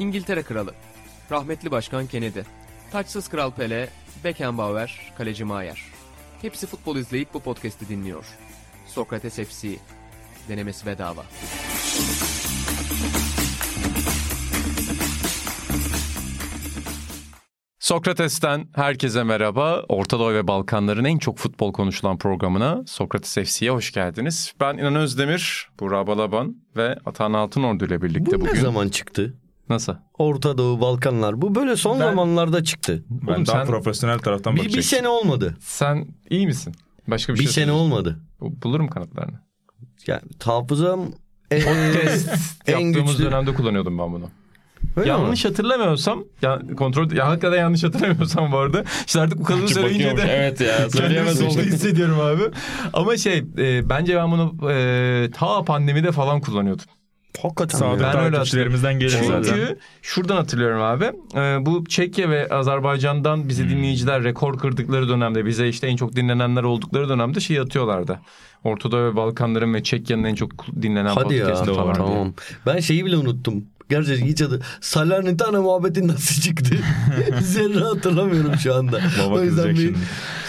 İngiltere Kralı, rahmetli Başkan Kennedy, taçsız Kral Pele, Beckenbauer, Kaleci Maier. Hepsi futbol izleyip bu podcast'i dinliyor. Sokrates FC, denemesi bedava. Sokrates'ten herkese merhaba. Orta Doğu ve Balkanların en çok futbol konuşulan programına Sokrates FC'ye hoş geldiniz. Ben İnan Özdemir, Burak Balaban ve Atan Altınordu ile birlikte Bu bugün... ne zaman çıktı? Nasıl? Orta Doğu, Balkanlar. Bu böyle son Ben- zamanlarda çıktı. Ben Oğlum daha sen- profesyonel taraftan Bir, bakacaktım. bir sene olmadı. Sen iyi misin? Başka bir, Bir şey sene olmadı. Bu- Bulurum kanıtlarını. Yani hafızam en, Podcast en yaptığımız güçlü. dönemde kullanıyordum ben bunu. Öyle mi? yanlış hatırlamıyorsam, ya kontrol ya hakikaten yanlış hatırlamıyorsam bu arada. İşte artık bu kadını söyleyince de Evet ya söyleyemez oldum. hissediyorum abi. Ama şey e, bence ben bunu e, ta pandemide falan kullanıyordum. Hakikaten ya. Öyle takipçilerimizden gelir Çünkü zaten. şuradan hatırlıyorum abi. e, bu Çekya ve Azerbaycan'dan bizi Hmm. dinleyiciler rekor kırdıkları dönemde bize işte en çok dinlenenler oldukları dönemde şey atıyorlardı. Ortadoğu ve Balkanların ve Çekya'nın en çok dinlenen Hadi ya. podcast'ı falan. diye. Tamam. Ben şeyi bile unuttum. Gerçekten hiç adı. Salernitana muhabbeti nasıl çıktı? Zerre hatırlamıyorum şu anda. Baba o yüzden bir şimdi.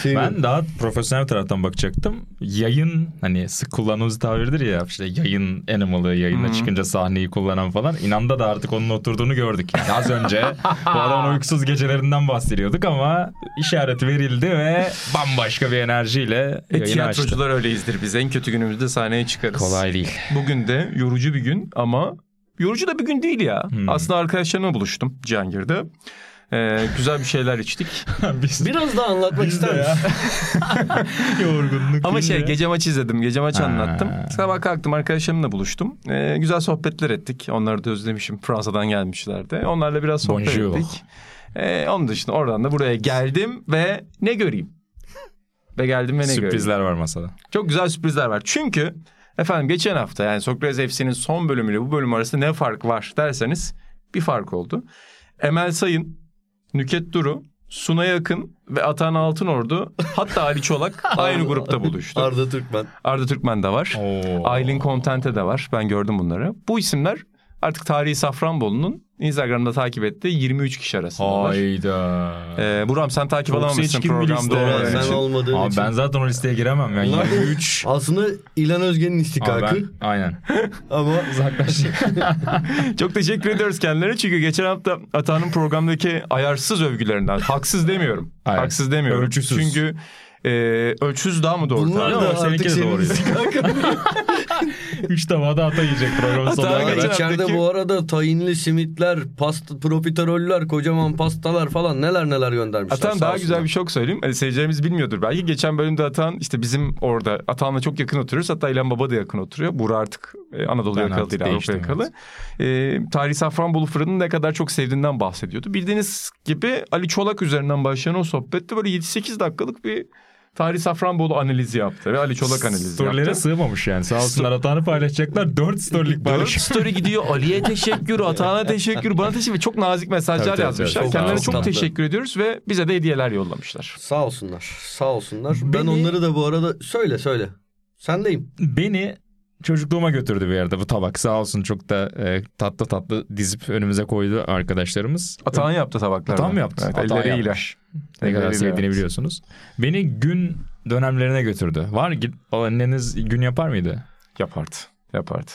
şey Ben daha profesyonel taraftan bakacaktım. Yayın hani sık kullandığımız tabirdir ya işte yayın animal'ı yayına Hı. çıkınca sahneyi kullanan falan. İnanda da artık onun oturduğunu gördük. Yani az önce bu adamın uykusuz gecelerinden bahsediyorduk ama işaret verildi ve bambaşka bir enerjiyle E, yayını açtı. tiyatrocular öyleyizdir biz. En kötü günümüzde sahneye çıkarız. Kolay değil. Bugün de yorucu bir gün ama yorucu da bir gün değil ya. Hmm. Aslında arkadaşlarımla buluştum Cihangir'de. Ee, güzel bir şeyler içtik. Biz Biraz daha anlatmak ister misin? yorgunluk. Ama şey deyince- gece maçı izledim. Gece maçı Ha. anlattım. Sabah kalktım arkadaşlarımla buluştum. Ee, güzel sohbetler ettik. Onları da özlemişim. Fransa'dan gelmişlerdi. Onlarla biraz sohbet Bonjour. ettik. Ee, onun dışında oradan da buraya geldim ve ne göreyim? Ve geldim ve ne göreyim? Sürprizler var masada. Çok güzel sürprizler var. Çünkü efendim geçen hafta yani Sokrates FC'nin son bölümüyle bu bölüm arasında ne fark var derseniz bir fark oldu. Emel Sayın, Nüket Duru, Sunay Akın ve Atan Altınordu hatta Ali Çolak aynı grupta buluştu. Arda Türkmen. Arda Türkmen de var. Oo. Aylin Contente de var. Ben gördüm bunları. Bu isimler artık tarihi Safranbolu'nun Instagram'da takip ettiği 23 kişi arasındalar. Hayda. Ee, Buram sen takip Çok alamamışsın programda olmadığın Sen için. olmadığın Abi için. ben zaten o listeye giremem ya. Bunlar da 23. Aslında İlan Özgen'in Abi istikakı ben, aynen. ama Uzaklaş. Çok teşekkür ediyoruz kendilerine çünkü geçen hafta Atan'ın programdaki ayarsız övgülerinden haksız demiyorum. Haksız demiyorum. Ölçüsüz. Çünkü e, ölçüsüz daha mı doğru? bunlar da artık senin. Üç tavada ata yiyecek kadar. hafta- İçeride bu arada tayinli simitler, pasta, profiteroller, kocaman pastalar falan neler neler göndermişler. Atan daha güzel bir şey söyleyeyim. Hani seyircilerimiz bilmiyordur belki. Geçen bölümde Atan işte bizim orada Atan'la çok yakın oturuyoruz. Hatta İlhan Baba da yakın oturuyor. Burak artık e, Anadolu Ben yakalı değil Avrupa yakalı. E, Tarihi Safranbolu fırını ne kadar çok sevdiğinden bahsediyordu. Bildiğiniz gibi Ali Çolak üzerinden başlayan o sohbette böyle 7-8 dakikalık bir Tarih Safranbolu analizi yaptı ve Ali Çolak analizi Storylere yaptı. sığmamış yani. Sağ olsunlar hatanı paylaşacaklar. Dört storylik Dört paylaşıyor. story gidiyor. Ali'ye teşekkür, Atağan'a teşekkür, bana teşekkür ve çok nazik mesajlar Tabii, tabii, yazmışlar. tabii. Kendilerine Çok tatlı. teşekkür ediyoruz ve bize de hediyeler yollamışlar. Sağ olsunlar. Sağ olsunlar. Ben Beni- onları da bu arada söyle söyle. Sendeyim. Beni çocukluğuma götürdü bir yerde bu tabak. Sağ olsun çok da e, tatlı tatlı dizip önümüze koydu arkadaşlarımız. Atağan yaptı tabakları. Atan mı yaptı? Evet, Atan elleriyle. yapmış. Ne kadar sevdiğini biliyorsunuz. Beni gün dönemlerine götürdü. Var git anneniz gün yapar mıydı? Yapardı. Yapardı.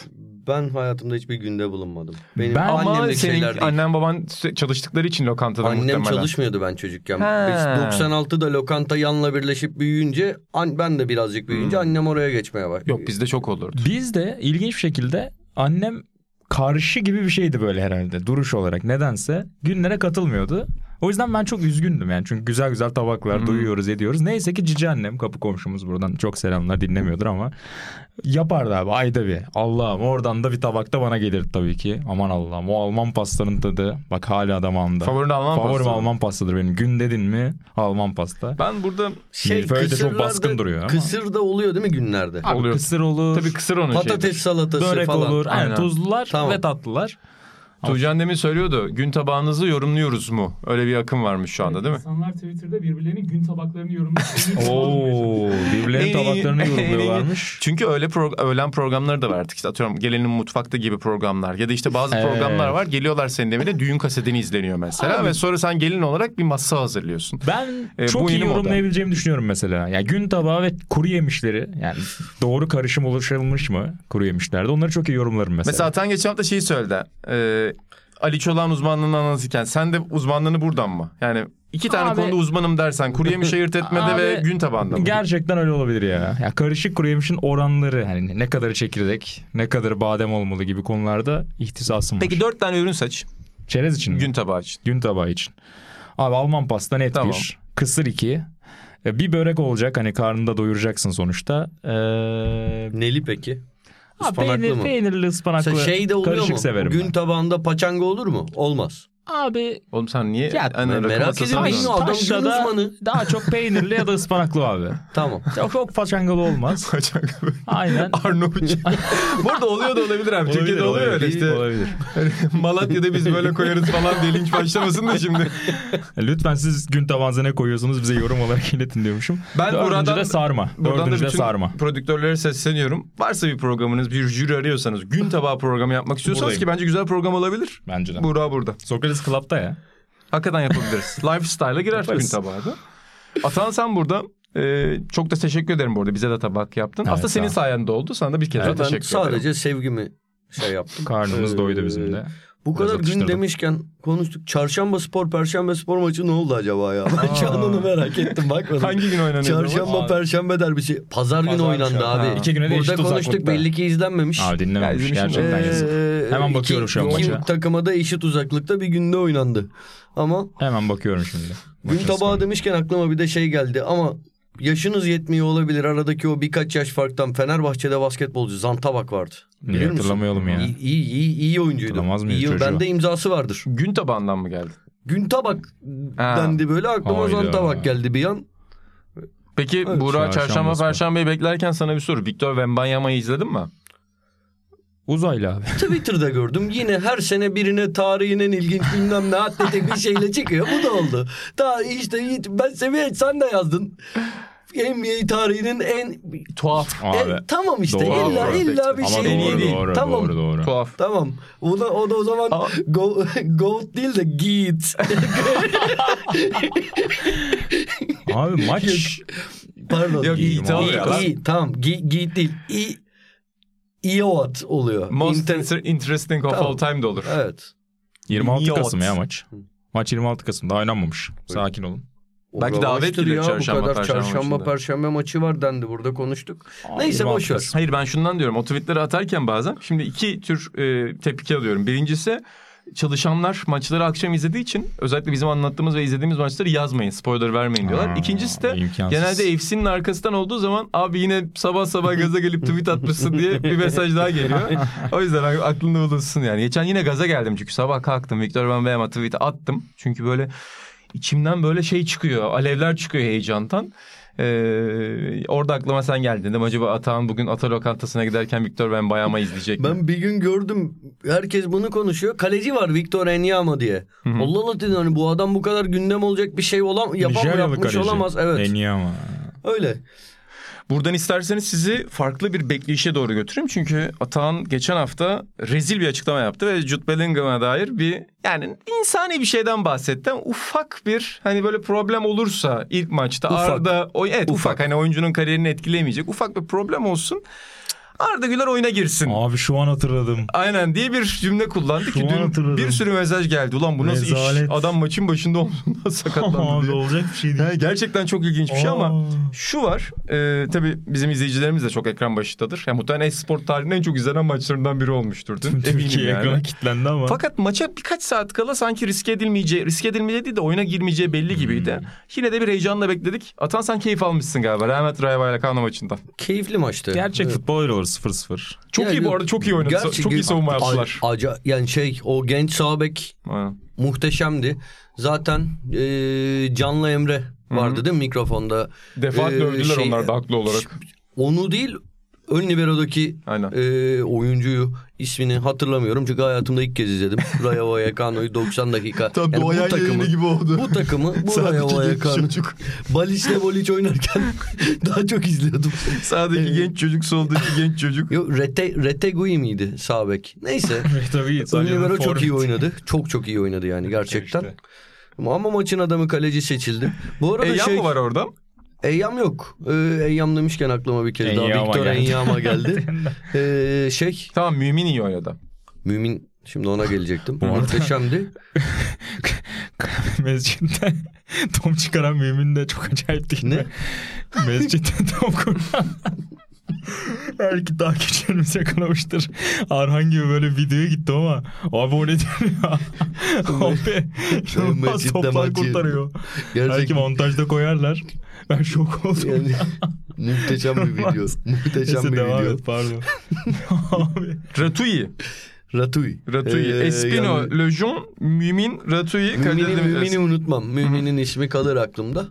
Ben hayatımda hiçbir günde bulunmadım. Benim Ben- Ama senin şeyler değil. annen baban çalıştıkları için lokantada Annem muhtemelen. çalışmıyordu ben çocukken. Biz 96'da lokanta yanla birleşip büyüyünce ben de birazcık büyüyünce Hmm. annem oraya geçmeye başladı. Yok bizde çok olurdu. Bizde ilginç bir şekilde annem karşı gibi bir şeydi böyle herhalde duruş olarak nedense günlere katılmıyordu. O yüzden ben çok üzgündüm yani çünkü güzel güzel tabaklar Hmm. duyuyoruz ediyoruz. Neyse ki cici annem kapı komşumuz buradan çok selamlar dinlemiyordur ama yapardı abi ayda bir. Allah'ım oradan da bir tabakta bana gelir tabii ki. Aman Allah'ım o Alman pastanın tadı bak hala damağımda. Favorin Alman Favorim pasta. Alman pastadır benim. Gün dedin mi Alman pasta. Ben burada Milföy de çok baskın duruyor ama. Kısır da oluyor değil mi günlerde? Abi oluyor. kısır olur. tabii kısır onun Patates şeyidir. salatası börek falan. olur. Aynen, Aynen. tuzlular Tamam. ve tatlılar. Tuğcan demin söylüyordu. Gün tabağınızı yorumluyoruz mu? Öyle bir akım varmış şu anda değil mi? İnsanlar Twitter'da birbirlerinin gün tabaklarını yorumluyor. Oo, birbirlerinin tabaklarını yorumluyorlarmış. Çünkü öyle pro- öğlen programları da var artık. İşte atıyorum gelinin mutfakta gibi programlar. Ya da işte bazı Evet. programlar var. Geliyorlar senin evine düğün kasetini izleniyor mesela. Abi. Ve sonra sen gelin olarak bir masa hazırlıyorsun. Ben E, çok bu iyi yeni moda. yorumlayabileceğimi düşünüyorum mesela. Yani gün tabağı ve kuru yemişleri yani doğru karışım oluşturulmuş mu kuru yemişlerde onları çok iyi yorumlarım mesela. Mesela Atan geçen hafta şeyi söyledi. Ee, Ali Çolak'ın uzmanlığını anlatırken sen de uzmanlığını buradan mı? Yani iki tane Abi- konuda uzmanım dersen kuru yemiş ayırt etmede Abi, ve gün tabağında mı? Gerçekten öyle olabilir ya. ya. Karışık kuru yemişin oranları hani ne kadarı çekirdek ne kadarı badem olmalı gibi konularda ihtisasım var. Peki dört tane ürün seç. Çerez için mi? Gün tabağı için. Gün tabağı için. Abi Alman pasta net Tamam. bir. Kısır iki. E, Bir börek olacak hani karnında doyuracaksın sonuçta. Ee, Neli peki? Ha, Ispanaklı peynir, mı? peynirli ıspanaklı. Mesela şey de oluyor karışık mu? severim Gün ben. tabağında paçanga olur mu? Olmaz. Abi Oğlum sen niye? Ya, Hani ben rakı merak ediyorum. adam gün uzmanı. daha çok peynirli ya da ıspanaklı abi. Tamam. Çok, çok paçangalı olmaz. Paçanga. Aynen. Arnavut. Bu arada oluyor da olabilir abi. Türkiye'de oluyor öyle işte. Olabilir. Malatya'da biz böyle koyarız falan diye linç başlamasın da şimdi. Lütfen siz gün tabağınıza ne koyuyorsunuz bize yorum olarak iletin diyormuşum. Ben Dördüncü buradan- de sarma. Buradan da Dördüncü de bütün sarma. prodüktörlere sesleniyorum. Varsa bir programınız, bir jüri arıyorsanız, gün tabağı programı yapmak istiyorsanız Buradayım. ki bence güzel program olabilir. Bence de. Buğra burada. Sokrates Club'da ya. Hakikaten yapabiliriz. Lifestyle'a girer gün Yaparız. tabağı da. Atan sen burada. Ee, çok da teşekkür ederim bu arada. Bize de tabak yaptın. Evet, Aslında senin sayende oldu. Sana da bir kez daha ben teşekkür ederim. sadece sevgimi şey yaptım. Karnımız Ee, doydu bizim de. Bu Biraz kadar gün atıştırdım. demişken konuştuk. Çarşamba spor, perşembe spor maçı ne oldu acaba ya? Ben şu an onu merak ettim bakmadım. Hangi gün oynanıyor? Çarşamba, Abi. perşembe derbisi. Pazar günü Pazar oynandı akşamı. abi. Ha. İki güne de Burada eşit konuştuk uzaklıkta. belli ki izlenmemiş. Abi dinlememiş Ya, izlemişim gerçekten yazık. Ee, Hemen iki- bakıyorum şu an iki maça. takıma da eşit uzaklıkta bir günde oynandı. Ama Hemen bakıyorum şimdi. gün Maçın tabağı demişken aklıma bir de şey geldi ama yaşınız yetmiyor olabilir. Aradaki o birkaç yaş farktan Fenerbahçe'de basketbolcu Zantabak vardı. Niye Bilir misin? hatırlamayalım ya. İyi, iyi, iyi, iyi oyuncuydu. Hatırlamaz mıyız İyi, çocuğu? bende imzası vardır. Gün tabağından mı geldi? Gün tabak Ha. dendi böyle aklıma Hayda. Zantabak geldi bir an. Peki Evet, Buğra çarşamba perşembeyi beklerken sana bir soru. Victor Wembanyama'yı izledin mi? Uzaylı abi. Twitter'da gördüm. Yine her sene birine tarihin en ilginç bilmem ne atletik bir şeyle çıkıyor. Bu da oldu. Daha işte ben seviye sen de yazdın. NBA tarihinin en Tuhaf. Abi. E, tamam işte Doğru, illa doğru. illa bir Ama şey. doğru, değil. doğru, Tamam. doğru, doğru. Tuhaf. Tamam. O da, o da o zaman Ama- go, goat değil de git. Abi maç Pardon. Yok, İyi, iyi, tamam. Gi- Git değil. İyi. İyot oluyor. Most İnter- interesting of Tamam. all time de olur. Evet. 26 Yacht. Kasım ya maç. Maç 26 Kasım. Daha oynanmamış. Sakin olun. O Belki davet ya, çarşamba, bu kadar perşembe çarşamba perşembe maçı var dendi burada konuştuk. Aa, Neyse 26 boş ver. Kasım. Hayır ben şundan diyorum. O tweetleri atarken bazen şimdi iki tür e, tepki alıyorum. Birincisi çalışanlar maçları akşam izlediği için özellikle bizim anlattığımız ve izlediğimiz maçları yazmayın. Spoiler vermeyin diyorlar. Aa, İkincisi de imkansız. genelde FC'nin arkasından olduğu zaman abi yine sabah sabah gaza gelip tweet atmışsın diye bir mesaj daha geliyor. O yüzden aklında bulunsun yani. Geçen yine gaza geldim çünkü sabah kalktım Victor Van Beema tweet'i attım. Çünkü böyle içimden böyle şey çıkıyor. Alevler çıkıyor heyecandan. Ee, orada aklıma sen geldin. Dedim acaba Atahan bugün Ata lokantasına giderken Victor Van Bayama izleyecek mi? Ben bir gün gördüm. Herkes bunu konuşuyor. Kaleci var Victor Enyama diye. Allah Allah dedim hani bu adam bu kadar gündem olacak bir şey olam yapam yapmış kaleci. olamaz. Evet. En iyi ama. Öyle. Buradan isterseniz sizi farklı bir bekleyişe doğru götüreyim. Çünkü Atahan geçen hafta rezil bir açıklama yaptı ve Jude Bellingham'a dair bir yani insani bir şeyden bahsetti. Ufak bir hani böyle problem olursa ilk maçta Ufak. Arda o evet ufak. Ufak. hani oyuncunun kariyerini etkileyemeyecek ufak bir problem olsun. Arda Güler oyuna girsin. Abi şu an hatırladım. Aynen diye bir cümle kullandı Şu ki dün hatırladım. bir sürü mesaj geldi. Ulan bu nasıl Rezalet. iş? Adam maçın başında olduğunda sakatlandı Abi diye. olacak bir şey değil. Yani gerçekten çok ilginç bir şey ama şu var. E, tabii bizim izleyicilerimiz de çok ekran başındadır. Yani muhtemelen esport tarihinin en çok izlenen maçlarından biri olmuştur dün. Türkiye yani. ekrana kilitlendi ama. Fakat maça birkaç saat kala sanki riske edilmeyeceği, riske edilmeyeceği değil de oyuna girmeyeceği belli gibiydi. Hmm. Yine de bir heyecanla bekledik. Atan sen keyif almışsın galiba. Rahmet Rayva ile Kano maçından. Keyifli maçtı. Gerçek Evet. futbol öyle olur 0-0. Çok Ya iyi bu arada çok iyi oynadı. gerçi- çok iyi savunma A- yaptılar. aca- yani şey o genç sağ bek Aynen. muhteşemdi. Zaten e, Canlı Emre vardı değil mi mikrofonda? Defaatle Ee, övdüler şey- onlar da haklı olarak. Onu değil ön libero'daki Aynen. e, oyuncuyu ismini hatırlamıyorum çünkü hayatımda ilk kez izledim. Rayo Vallecano'yu 90 dakika. Tam Yani doğayan yayını gibi oldu. Bu takımı bu Sadece Rayo Vallecano. çocuk. Balis'le Boliç oynarken daha çok izliyordum. Sağdaki genç çocuk, soldaki genç çocuk. Yok Rete, Retegui miydi sağ bek? Neyse. Tabii. Ön libero çok iyi oynadı. Çok çok iyi oynadı yani gerçekten. Ama maçın adamı kaleci seçildi. Bu arada Eyyam şey... mı var orada? Eyyam yok. Ee, Eyyam demişken aklıma bir kez daha Eyyama Victor geldi. Eyyam'a geldi. Ee, şey Tamam Mümin iyi oynadı. Mümin şimdi ona gelecektim. Bu Muhteşemdi. Mescitte tom çıkaran mümin de çok acayip değil Ne? mi? Mescitte tom kuran. Belki takipçilerimiz yakalamıştır. Arhan gibi böyle videoya gitti ama abi o ne diyor ya? abi inanılmaz Mescitte toplar kurtarıyor. Belki Gerçekten montajda koyarlar. Ben şok oldum. yani, muhteşem bir video. Muhteşem Neyse bir devam video. et pardon. abi. Ratui. Ratui. Ratui. Ee, Espino, yani- Lejon, Mümin, Ratui. Mümin'i. Mümin'i unutmam. Mümin'in ismi kalır aklımda.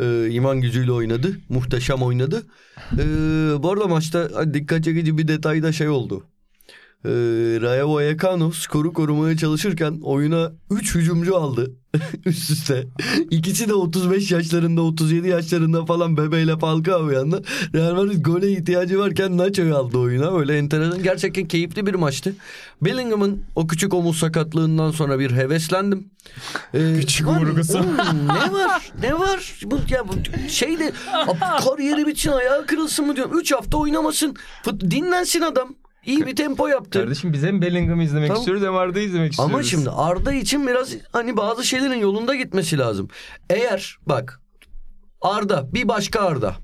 Ee, iman gücüyle oynadı. Muhteşem oynadı. Ee, bu arada maçta dikkat çekici bir detay da şey oldu. Ee, Rayo Vallecano skoru korumaya çalışırken oyuna 3 hücumcu aldı üst üste. İkisi de 35 yaşlarında 37 yaşlarında falan bebeyle Falcao yanında. Real Madrid gole ihtiyacı varken Nacho'yu aldı oyuna. Öyle enteresan. Gerçekten keyifli bir maçtı. Bellingham'ın o küçük omuz sakatlığından sonra bir heveslendim. Ee, Küçük vurgusu. ne var? Ne var? Bu, ya bu şeyde ab- kariyeri bitsin ayağı kırılsın mı diyorum. 3 hafta oynamasın. Fut, dinlensin adam. İyi bir tempo yaptı. Kardeşim biz hem Bellingham'ı izlemek Tamam. istiyoruz hem Arda'yı izlemek istiyoruz. Ama şimdi Arda için biraz hani bazı şeylerin yolunda gitmesi lazım. Eğer bak Arda bir başka Arda.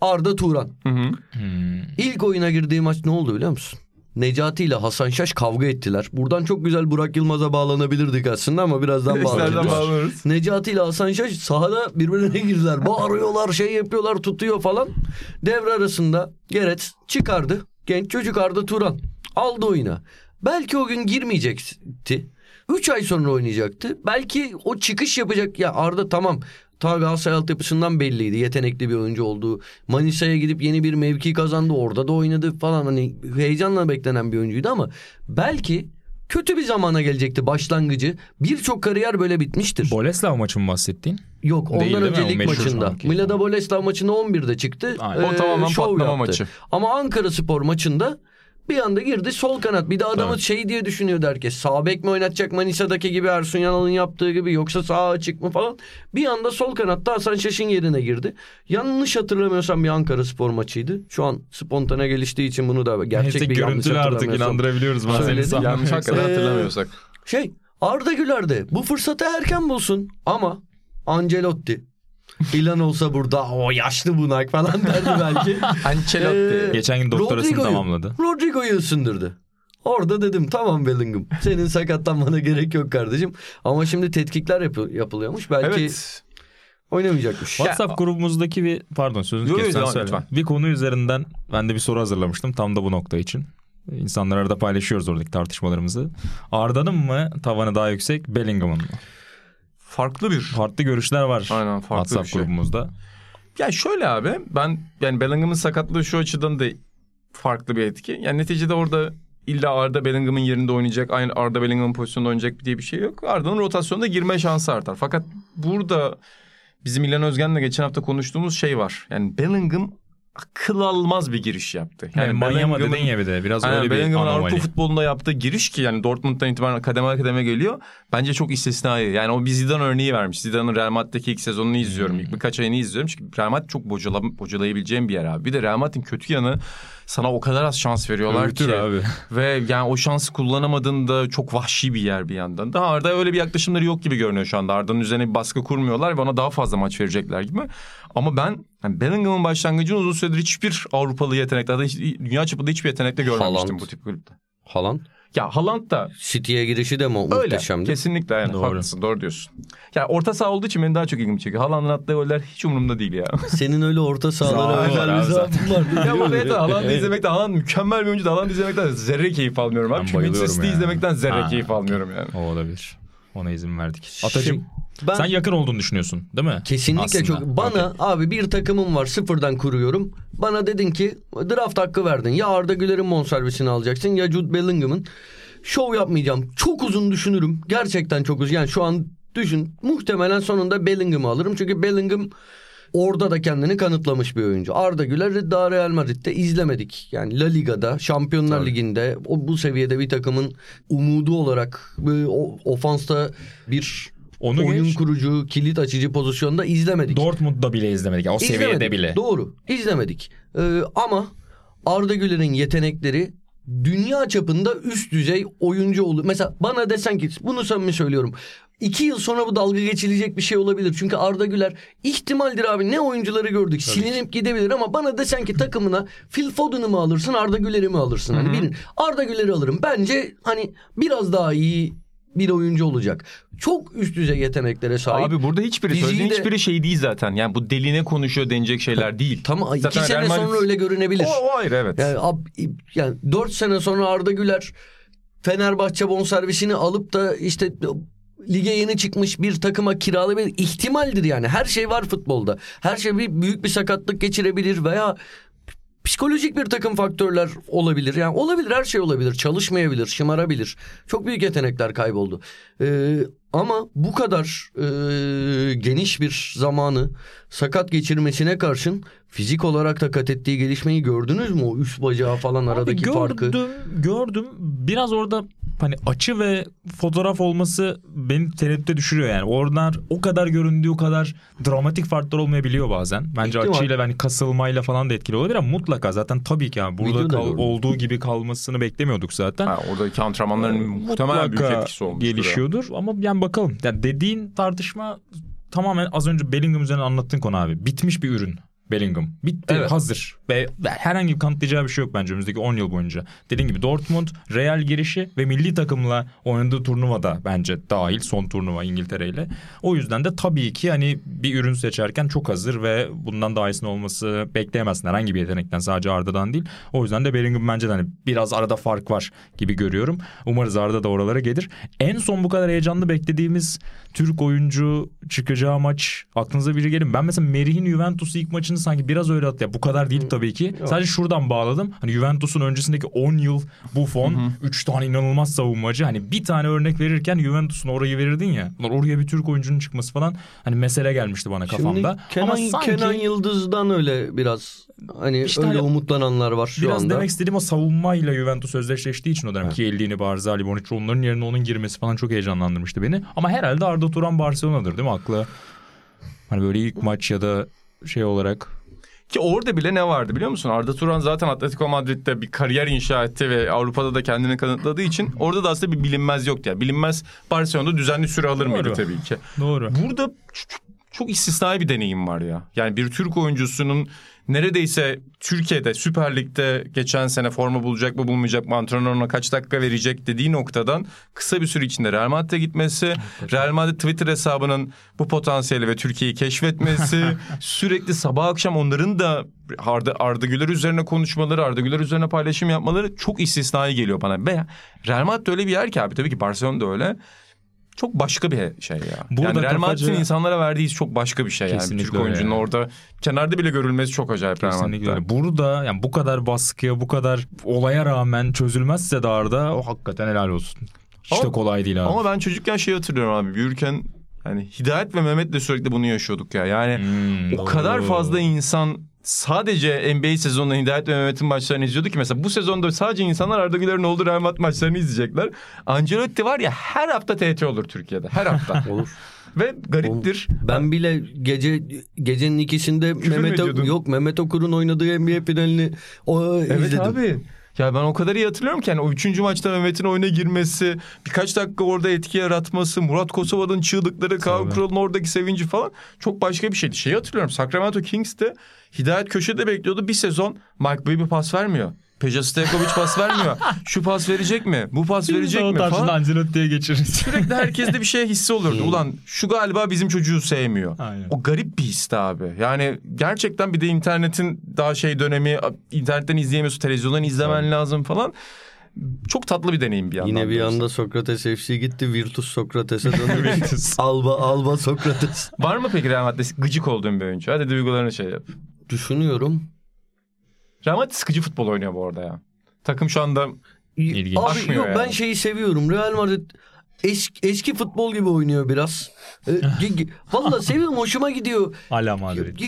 Arda Turan. Hı hı. Hmm. İlk oyuna girdiği maç ne oldu biliyor musun? Necati ile Hasan Şaş kavga ettiler. Buradan çok güzel Burak Yılmaz'a bağlanabilirdik aslında ama birazdan bağlanırız? Necati ile Hasan Şaş sahada birbirlerine girdiler. Bağırıyorlar, şey yapıyorlar, tutuyor falan. Devre arasında Geret çıkardı. Genç çocuk Arda Turan. Aldı oyuna. Belki o gün girmeyecekti. 3 ay sonra oynayacaktı. Belki o çıkış yapacak. Ya Arda tamam. Ta Galatasaray altyapısından belliydi. Yetenekli bir oyuncu olduğu. Manisa'ya gidip yeni bir mevki kazandı. Orada da oynadı falan. Hani heyecanla beklenen bir oyuncuydu ama belki kötü bir zamana gelecekti başlangıcı. Birçok kariyer böyle bitmiştir. Boleslav maçı mı bahsettiğin? Yok Değil, ondan değil önce O lig maçında. Milada Boleslav maçında 11'de çıktı. Aynen. O tamamen patlama yaptı. maçı. Ama Ankara Spor maçında bir anda girdi sol kanat. Bir de adamı Tabii. şey diye düşünüyordu herkes. Sağ bek mi oynatacak Manisa'daki gibi Ersun Yanal'ın yaptığı gibi yoksa sağ açık mı falan. Bir anda sol kanatta Hasan Şaş'ın yerine girdi. Yanlış hatırlamıyorsam bir Ankara Spor maçıydı. Şu an spontane geliştiği için bunu da gerçek Neyse bir yanlış görüntülü artık hatırlamıyorsam. inandırabiliyoruz bazen. Yanlış hakikaten Ee, hatırlamıyorsak. Şey Arda Güler de bu fırsatı erken bulsun ama Ancelotti İlan olsa burada o yaşlı bunak falan derdi belki. Ancelotti. Ee, Geçen gün doktorasını Rodrigo'yu- tamamladı. Rodrigo'yu ısındırdı. Orada dedim tamam Bellingham senin sakatlanmana gerek yok kardeşim. Ama şimdi tetkikler yapı- yapılıyormuş belki Evet. oynamayacakmış. WhatsApp grubumuzdaki bir pardon sözünü Yo, yo, kesten devam, söyle. lütfen. Bir konu üzerinden ben de bir soru hazırlamıştım tam da bu nokta için. İnsanlar arada paylaşıyoruz oradaki tartışmalarımızı. Arda'nın mı tavanı daha yüksek Bellingham'ın mı? Farklı bir. Farklı görüşler var Aynen farklı WhatsApp bir şey. grubumuzda. Ya şöyle abi ben yani Bellingham'ın sakatlığı şu açıdan da farklı bir etki. Yani neticede orada illa Arda Bellingham'ın yerinde oynayacak, aynı Arda Bellingham'ın pozisyonunda oynayacak diye bir şey yok. Arda'nın rotasyonda girme şansı artar. Fakat burada bizim İlhan Özgen'le geçen hafta konuştuğumuz şey var. Yani Bellingham akıl almaz bir giriş yaptı. Yani, Manyama Bellingham'ın- dedin ya bir de biraz Aynen, öyle bir Bellingham'ın Avrupa anomali. futbolunda yaptığı giriş ki yani Dortmund'dan itibaren kademe kademe geliyor. Bence çok istisnai. Yani o bir Zidane örneği vermiş. Zidane'ın Real Madrid'deki ilk sezonunu izliyorum. Hmm. İlk birkaç ayını izliyorum. Çünkü Real Madrid çok bocala, bocalayabileceğim bir yer abi. Bir de Real Madrid'in kötü yanı sana o kadar az şans veriyorlar Öğütür ki. abi. Ve yani o şansı kullanamadığında çok vahşi bir yer bir yandan. Daha Arda öyle bir yaklaşımları yok gibi görünüyor şu anda. Arda'nın üzerine bir baskı kurmuyorlar ve ona daha fazla maç verecekler gibi. Ama ben yani Bellingham'ın başlangıcını uzun süredir hiçbir Avrupalı yetenekte, hatta hiç- dünya çapında hiçbir yetenekte görmemiştim Haaland. bu tip kulüpte. Haaland Ya Haaland da City'ye girişi de mu- öyle. muhteşemdi. Kesinlikle yani Doğru. haklısın doğru diyorsun. Ya orta saha olduğu için benim daha çok ilgimi çekiyor. Haaland'ın attığı goller hiç umurumda değil ya. Senin öyle orta sahalara özel zaafın var. ya ama evet Haaland'ı izlemekten Haaland mükemmel bir oyuncu. da Haaland'ı izlemekten zerre keyif almıyorum abi. Ben Çünkü bayılıyorum Manchester izlemekten zerre Ha. keyif almıyorum yani. O olabilir. Ona izin verdik. Atacım. Ben Sen yakın olduğunu düşünüyorsun değil mi? Kesinlikle Aslında. çok. Bana Okey. abi bir takımım var sıfırdan kuruyorum. Bana dedin ki draft hakkı verdin. Ya Arda Güler'in bonservisini alacaksın ya Jude Bellingham'ın. Şov yapmayacağım. Çok uzun düşünürüm. Gerçekten çok uzun. Yani şu an düşün. Muhtemelen sonunda Bellingham'ı alırım. Çünkü Bellingham orada da kendini kanıtlamış bir oyuncu. Arda Güler'i daha Real Madrid'de izlemedik. Yani La Liga'da, Şampiyonlar Ligi'nde o bu seviyede bir takımın umudu olarak e, ofansta bir Onu oyun geç. kurucu, kilit açıcı pozisyonda izlemedik. Dortmund'da bile izlemedik. O seviyede İzlemedik. bile. Doğru. izlemedik. Ee, ama Arda Güler'in yetenekleri dünya çapında üst düzey oyuncu olur. Mesela bana desen ki bunu samimi söylüyorum. İki yıl sonra bu dalga geçilecek bir şey olabilir. Çünkü Arda Güler ihtimaldir abi ne oyuncuları gördük. Silinip gidebilir ama bana desen ki takımına Phil Foden'ı mı alırsın Arda Güler'i mi alırsın? Hani birin Arda Güler'i alırım. Bence hani biraz daha iyi bir oyuncu olacak. Çok üst düzey yeteneklere sahip. Abi burada hiçbiri Fiziği söylediğin de- hiçbiri şey değil zaten. Yani bu deline konuşuyor denecek şeyler değil. Tamam iki Zaten sene Real sonra öyle görünebilir. O, o ayrı evet. Yani, ab, yani 4 sene sonra Arda Güler Fenerbahçe bonservisini alıp da işte lige yeni çıkmış bir takıma kiralayabilir. ihtimaldir yani. Her şey var futbolda. Her şey bir büyük bir sakatlık geçirebilir veya psikolojik bir takım faktörler olabilir. Yani olabilir her şey olabilir. Çalışmayabilir, şımarabilir. Çok büyük yetenekler kayboldu. Ee, ama bu kadar e, geniş bir zamanı sakat geçirmesine karşın fizik olarak da kat ettiği gelişmeyi gördünüz mü? O üst bacağı falan aradaki Abi farkı. gördüm, gördüm. Biraz orada hani açı ve fotoğraf olması beni tereddüte düşürüyor yani. Oradan o kadar göründüğü kadar dramatik farklar olmayabiliyor bazen. Bence İhtimal. açıyla hani kasılmayla falan da etkili olabilir ama mutlaka zaten tabii ki yani burada kal- gördüm. olduğu gibi kalmasını beklemiyorduk zaten. Ha, oradaki antrenmanların muhtemelen büyük etkisi olmuştur. ya. gelişiyordur ama yani bakalım. Yani dediğin tartışma tamamen az önce Bellingham üzerine anlattığın konu abi. Bitmiş bir ürün. Bellingham. Bitti, Evet. hazır. Ve herhangi bir kanıtlayacağı bir şey yok bence önümüzdeki 10 yıl boyunca. Dediğin gibi Dortmund, Real girişi ve milli takımla oynadığı turnuvada bence dahil son turnuva İngiltere ile. O yüzden de tabii ki hani bir ürün seçerken çok hazır ve bundan daha iyisinin olması bekleyemezsin herhangi bir yetenekten sadece Arda'dan değil. O yüzden de Bellingham bence de hani biraz arada fark var gibi görüyorum. Umarız Arda da oralara gelir. En son bu kadar heyecanlı beklediğimiz Türk oyuncu çıkacağı maç aklınıza biri gelin. Ben mesela Merih'in Juventus'u ilk maçını sanki biraz öyle hatırlıyorum. Bu kadar değil tabii ki. Sadece şuradan bağladım. Hani Juventus'un öncesindeki 10 yıl Buffon 3 tane inanılmaz savunmacı. Hani bir tane örnek verirken Juventus'un orayı verirdin ya. Oraya bir Türk oyuncunun çıkması falan hani mesele gelmişti bana kafamda. Şimdi Kenan, Ama sanki Kenan Yıldız'dan öyle biraz hani İşte öyle hani umutlananlar var şu Biraz anda. demek istediğim o savunmayla Juventus sözleşleştiği için o dönem ki Chiellini, Barzali, Bonucci onların yerine onun girmesi falan çok heyecanlandırmıştı beni. Ama herhalde Arda Turan Barcelona'dır değil mi aklı? Hani böyle ilk maç ya da şey olarak Ki orada bile ne vardı biliyor musun? Arda Turan zaten Atletico Madrid'de bir kariyer inşa etti ve Avrupa'da da kendini kanıtladığı için orada da aslında bir bilinmez yoktu. Yani bilinmez Barcelona'da düzenli süre alır mıydı Doğru. tabii ki. Doğru. Burada çok istisnai bir deneyim var ya. Yani bir Türk oyuncusunun neredeyse Türkiye'de Süper Lig'de geçen sene forma bulacak mı bulmayacak mı antrenörüne kaç dakika verecek dediği noktadan kısa bir süre içinde Real Madrid'e gitmesi, Real Madrid Twitter hesabının bu potansiyeli ve Türkiye'yi keşfetmesi, sürekli sabah akşam onların da Arda, Arda Güler üzerine konuşmaları, Arda Güler üzerine paylaşım yapmaları çok istisnai geliyor bana. Ve Real Madrid öyle bir yer ki abi tabii ki Barcelona da öyle. Çok başka bir şey ya. Burada yani Real Madrid'in kafaca- insanlara verdiği çok başka bir şey yani. Kesinlikle Türk öyle oyuncunun yani. orada kenarda bile görülmesi çok acayip Kesinlikle öyle. Burada yani bu kadar baskıya, bu kadar olaya rağmen çözülmezse de Arda o hakikaten helal olsun. Hiç de Ama- kolay değil abi. Ama ben çocukken şey hatırlıyorum abi. Büyürken yani Hidayet ve Mehmet de sürekli bunu yaşıyorduk ya. Yani Hmm, o kadar fazla insan sadece NBA sezonunda Hidayet ve Mehmet'in maçlarını izliyordu ki mesela bu sezonda sadece insanlar Arda Güler'in olduğu Real Madrid maçlarını izleyecekler. Ancelotti var ya her hafta TT olur Türkiye'de. Her hafta. Olur. ve gariptir. Ben bile gece gecenin ikisinde Küfür Mehmet yok Mehmet Okur'un oynadığı NBA finalini o Evet izledim. abi. Ya ben o kadar iyi hatırlıyorum ki yani o üçüncü maçta Mehmet'in oyuna girmesi, birkaç dakika orada etki yaratması, Murat Kosova'nın çığlıkları, Kaan. Kural'ın oradaki sevinci falan çok başka bir şeydi. Şeyi hatırlıyorum Sacramento Kings'te Hidayet köşede bekliyordu bir sezon Mike Bibby pas vermiyor. Peja Stojkovic pas vermiyor. Şu pas verecek mi? Bu pas verecek mi falan. Ancelotti'ye geçiririz. Sürekli herkeste bir şey hissi olurdu. Ulan şu galiba bizim çocuğu sevmiyor. Aynen. O garip bir histi abi. Yani gerçekten bir de internetin daha şey dönemi internetten izleyemiyorsun televizyondan izlemen lazım falan. çok tatlı bir deneyim bir yandan. Yine bir doğrusu. anda Sokrates FC gitti. Virtus Sokrates'e döndü. Alba Alba Sokrates. Var mı peki Real Madrid'de gıcık olduğun bir oyuncu? Hadi duygularını şey yap. Düşünüyorum. Real Madrid sıkıcı futbol oynuyor bu arada ya. Takım şu anda İlginç. Abi yok ben yani. şeyi seviyorum. Real Madrid eski, eski futbol gibi oynuyor biraz. Ee, Vallahi seviyorum hoşuma gidiyor. Hala Madrid.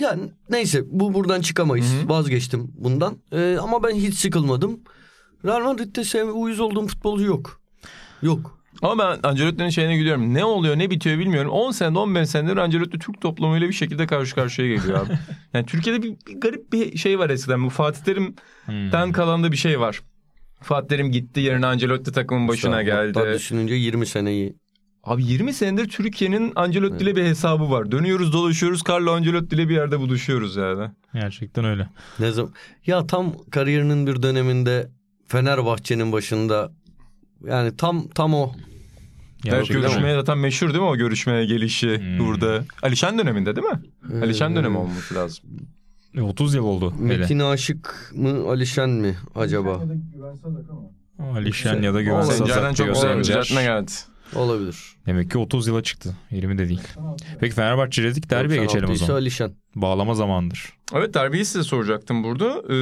Yani neyse bu buradan çıkamayız. Vazgeçtim bundan. Ee, ama ben hiç sıkılmadım. Real Madrid'de sev uyuz olduğum futbolcu yok. Yok. Ama ben Ancelotti'nin şeyine gülüyorum. Ne oluyor ne bitiyor bilmiyorum. 10 senedir 15 senedir Ancelotti Türk toplumuyla bir şekilde karşı karşıya geliyor abi. yani Türkiye'de bir, bir garip bir şey var eskiden. Bu Fatih Terim'den Hmm. kalan da bir şey var. Fatih Terim gitti yerine Ancelotti takımın başına Hatta geldi. düşününce 20 seneyi. Abi 20 senedir Türkiye'nin Ancelotti ile bir hesabı var. Dönüyoruz dolaşıyoruz Carlo Ancelotti ile bir yerde buluşuyoruz yani. Gerçekten öyle. Ne zaman? Ya tam kariyerinin bir döneminde Fenerbahçe'nin başında yani tam tam o. Ya evet, öyle mi? görüşmeye zaten meşhur değil mi o görüşmeye gelişi Hmm. burada. Alişan döneminde değil mi? Alişan dönemi olması lazım. E, 30 yıl oldu hele. Metin Aşık mı Alişen mi acaba? Ya da Güven Sadak ama. Alişen ya da Güven Olabilir. Sencer'den Sazak çok olabilir. Sencer. Düzeltme geldi. Olabilir. Demek ki 30 yıla çıktı. 20 de değil. Peki Fenerbahçe dedik derbiye geçelim o 96 ise zaman. Alişen. Bağlama zamandır. Evet derbiyi size soracaktım burada. Ee,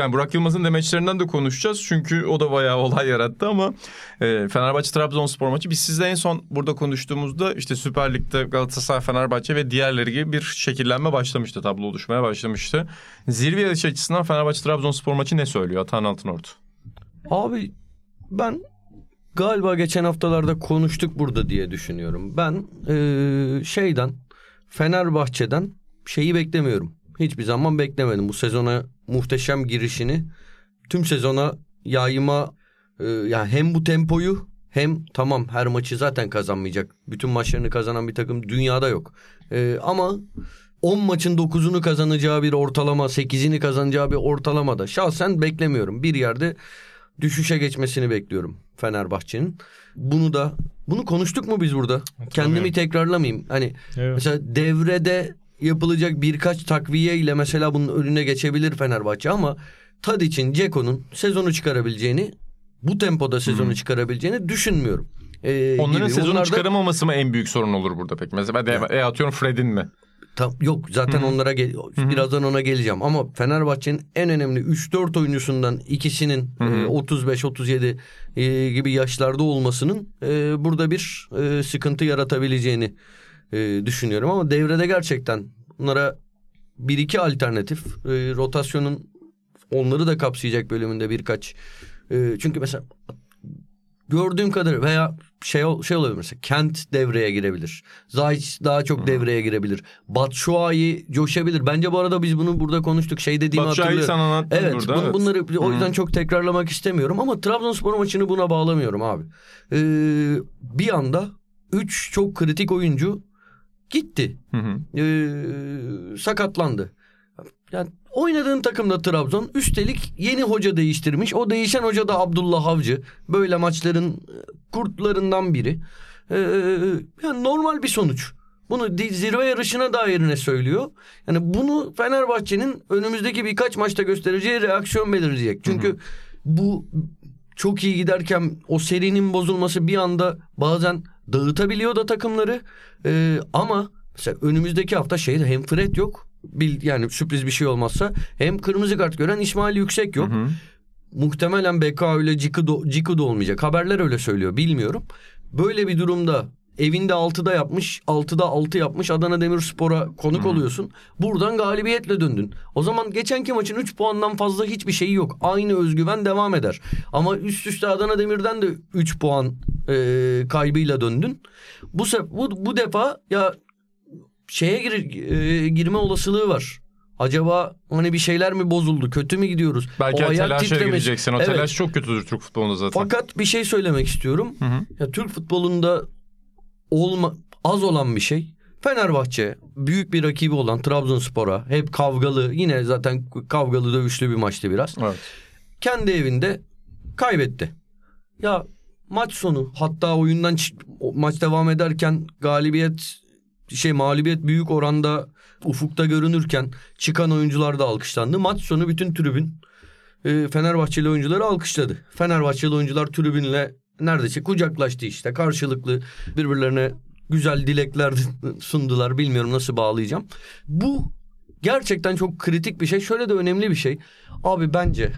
yani Burak Yılmaz'ın demeçlerinden de konuşacağız. Çünkü o da bayağı olay yarattı ama e, Fenerbahçe-Trabzonspor maçı. Biz sizle en son burada konuştuğumuzda işte Süper Lig'de Galatasaray, Fenerbahçe ve diğerleri gibi bir şekillenme başlamıştı. Tablo oluşmaya başlamıştı. Zirve yarışı açısından Fenerbahçe-Trabzonspor maçı ne söylüyor Atan Altınordu? Abi ben galiba geçen haftalarda konuştuk burada diye düşünüyorum. Ben eee, şeyden Fenerbahçe'den şeyi beklemiyorum. Hiçbir zaman beklemedim. Bu sezona muhteşem girişini tüm sezona yayma eee, yani hem bu tempoyu hem tamam her maçı zaten kazanmayacak. Bütün maçlarını kazanan bir takım dünyada yok. Eee, ama 10 maçın 9'unu kazanacağı bir ortalama, 8'ini kazanacağı bir ortalamada şahsen beklemiyorum. Bir yerde düşüşe geçmesini bekliyorum Fenerbahçe'nin. Bunu da bunu konuştuk mu biz burada? Kendimi tekrarlamayayım. Hani Evet. mesela devrede yapılacak birkaç takviye ile mesela bunun önüne geçebilir Fenerbahçe ama Tadic'in, Ceko'nun sezonu çıkarabileceğini bu tempoda sezonu çıkarabileceğini düşünmüyorum. Ee, Onların gibi. sezonu Bunlar da- çıkaramaması mı en büyük sorun olur burada peki? Mesela de, e, atıyorum Fred'in mi? Tam, yok zaten onlara gel birazdan ona geleceğim ama Fenerbahçe'nin en önemli 3-4 oyuncusundan ikisinin e, 35-37 e, gibi yaşlarda olmasının e, burada bir e, sıkıntı yaratabileceğini e, düşünüyorum ama devrede gerçekten bunlara bir iki alternatif e, rotasyonun onları da kapsayacak bölümünde birkaç e, çünkü mesela gördüğüm kadarıyla veya şey şey olabilir mesela Kent devreye girebilir. Zayt daha çok devreye girebilir. Batshuayi coşabilir. Bence bu arada biz bunu burada konuştuk. Şey dediğimi Batshuayi hatırlıyorum. sen Evet, burada. bunu- evet. bunları o yüzden çok tekrarlamak istemiyorum ama Trabzonspor maçını buna bağlamıyorum abi. Ee, bir anda 3 çok kritik oyuncu gitti. Hı hı. Ee, sakatlandı. Yani oynadığın takımda Trabzon üstelik yeni hoca değiştirmiş. O değişen hoca da Abdullah Avcı. Böyle maçların e, kurtlarından biri. Ee, yani normal bir sonuç. Bunu zirve yarışına dair ne söylüyor? Yani bunu Fenerbahçe'nin önümüzdeki birkaç maçta göstereceği reaksiyon belirleyecek. Çünkü bu çok iyi giderken o serinin bozulması bir anda bazen dağıtabiliyor da takımları. Ee, ama mesela önümüzdeki hafta şeyde hem Fred yok. Bil, yani sürpriz bir şey olmazsa hem kırmızı kart gören İsmail Yüksek yok. Hı hı. Muhtemelen BK öyle Ciku Ciku da olmayacak. Haberler öyle söylüyor bilmiyorum. Böyle bir durumda evinde 6'da yapmış 6'da 6 yapmış Adana Demirspor'a konuk oluyorsun. Buradan galibiyetle döndün. O zaman geçenki maçın 3 puandan fazla hiçbir şeyi yok. Aynı özgüven devam eder. Ama üst üste Adana Demir'den de 3 puan e, kaybıyla döndün. Bu, bu bu defa ya şeye gir, e, girme olasılığı var. Acaba hani bir şeyler mi bozuldu? Kötü mü gidiyoruz? Belki O ayak telaşa gireceksin. O Evet. telaş çok kötüdür Türk futbolunda zaten. Fakat bir şey söylemek istiyorum. Hı hı. Ya Türk futbolunda olma az olan bir şey. Fenerbahçe büyük bir rakibi olan Trabzonspor'a hep kavgalı yine zaten kavgalı dövüşlü bir maçtı biraz. Evet. Kendi evinde kaybetti. Ya maç sonu hatta oyundan maç devam ederken galibiyet şey mağlubiyet büyük oranda ufukta görünürken çıkan oyuncular da alkışlandı. Maç sonu bütün tribün e, Fenerbahçeli oyuncuları alkışladı. Fenerbahçeli oyuncular tribünle neredeyse kucaklaştı işte. Karşılıklı birbirlerine güzel dilekler sundular. Bilmiyorum nasıl bağlayacağım. Bu gerçekten çok kritik bir şey. Şöyle de önemli bir şey. Abi bence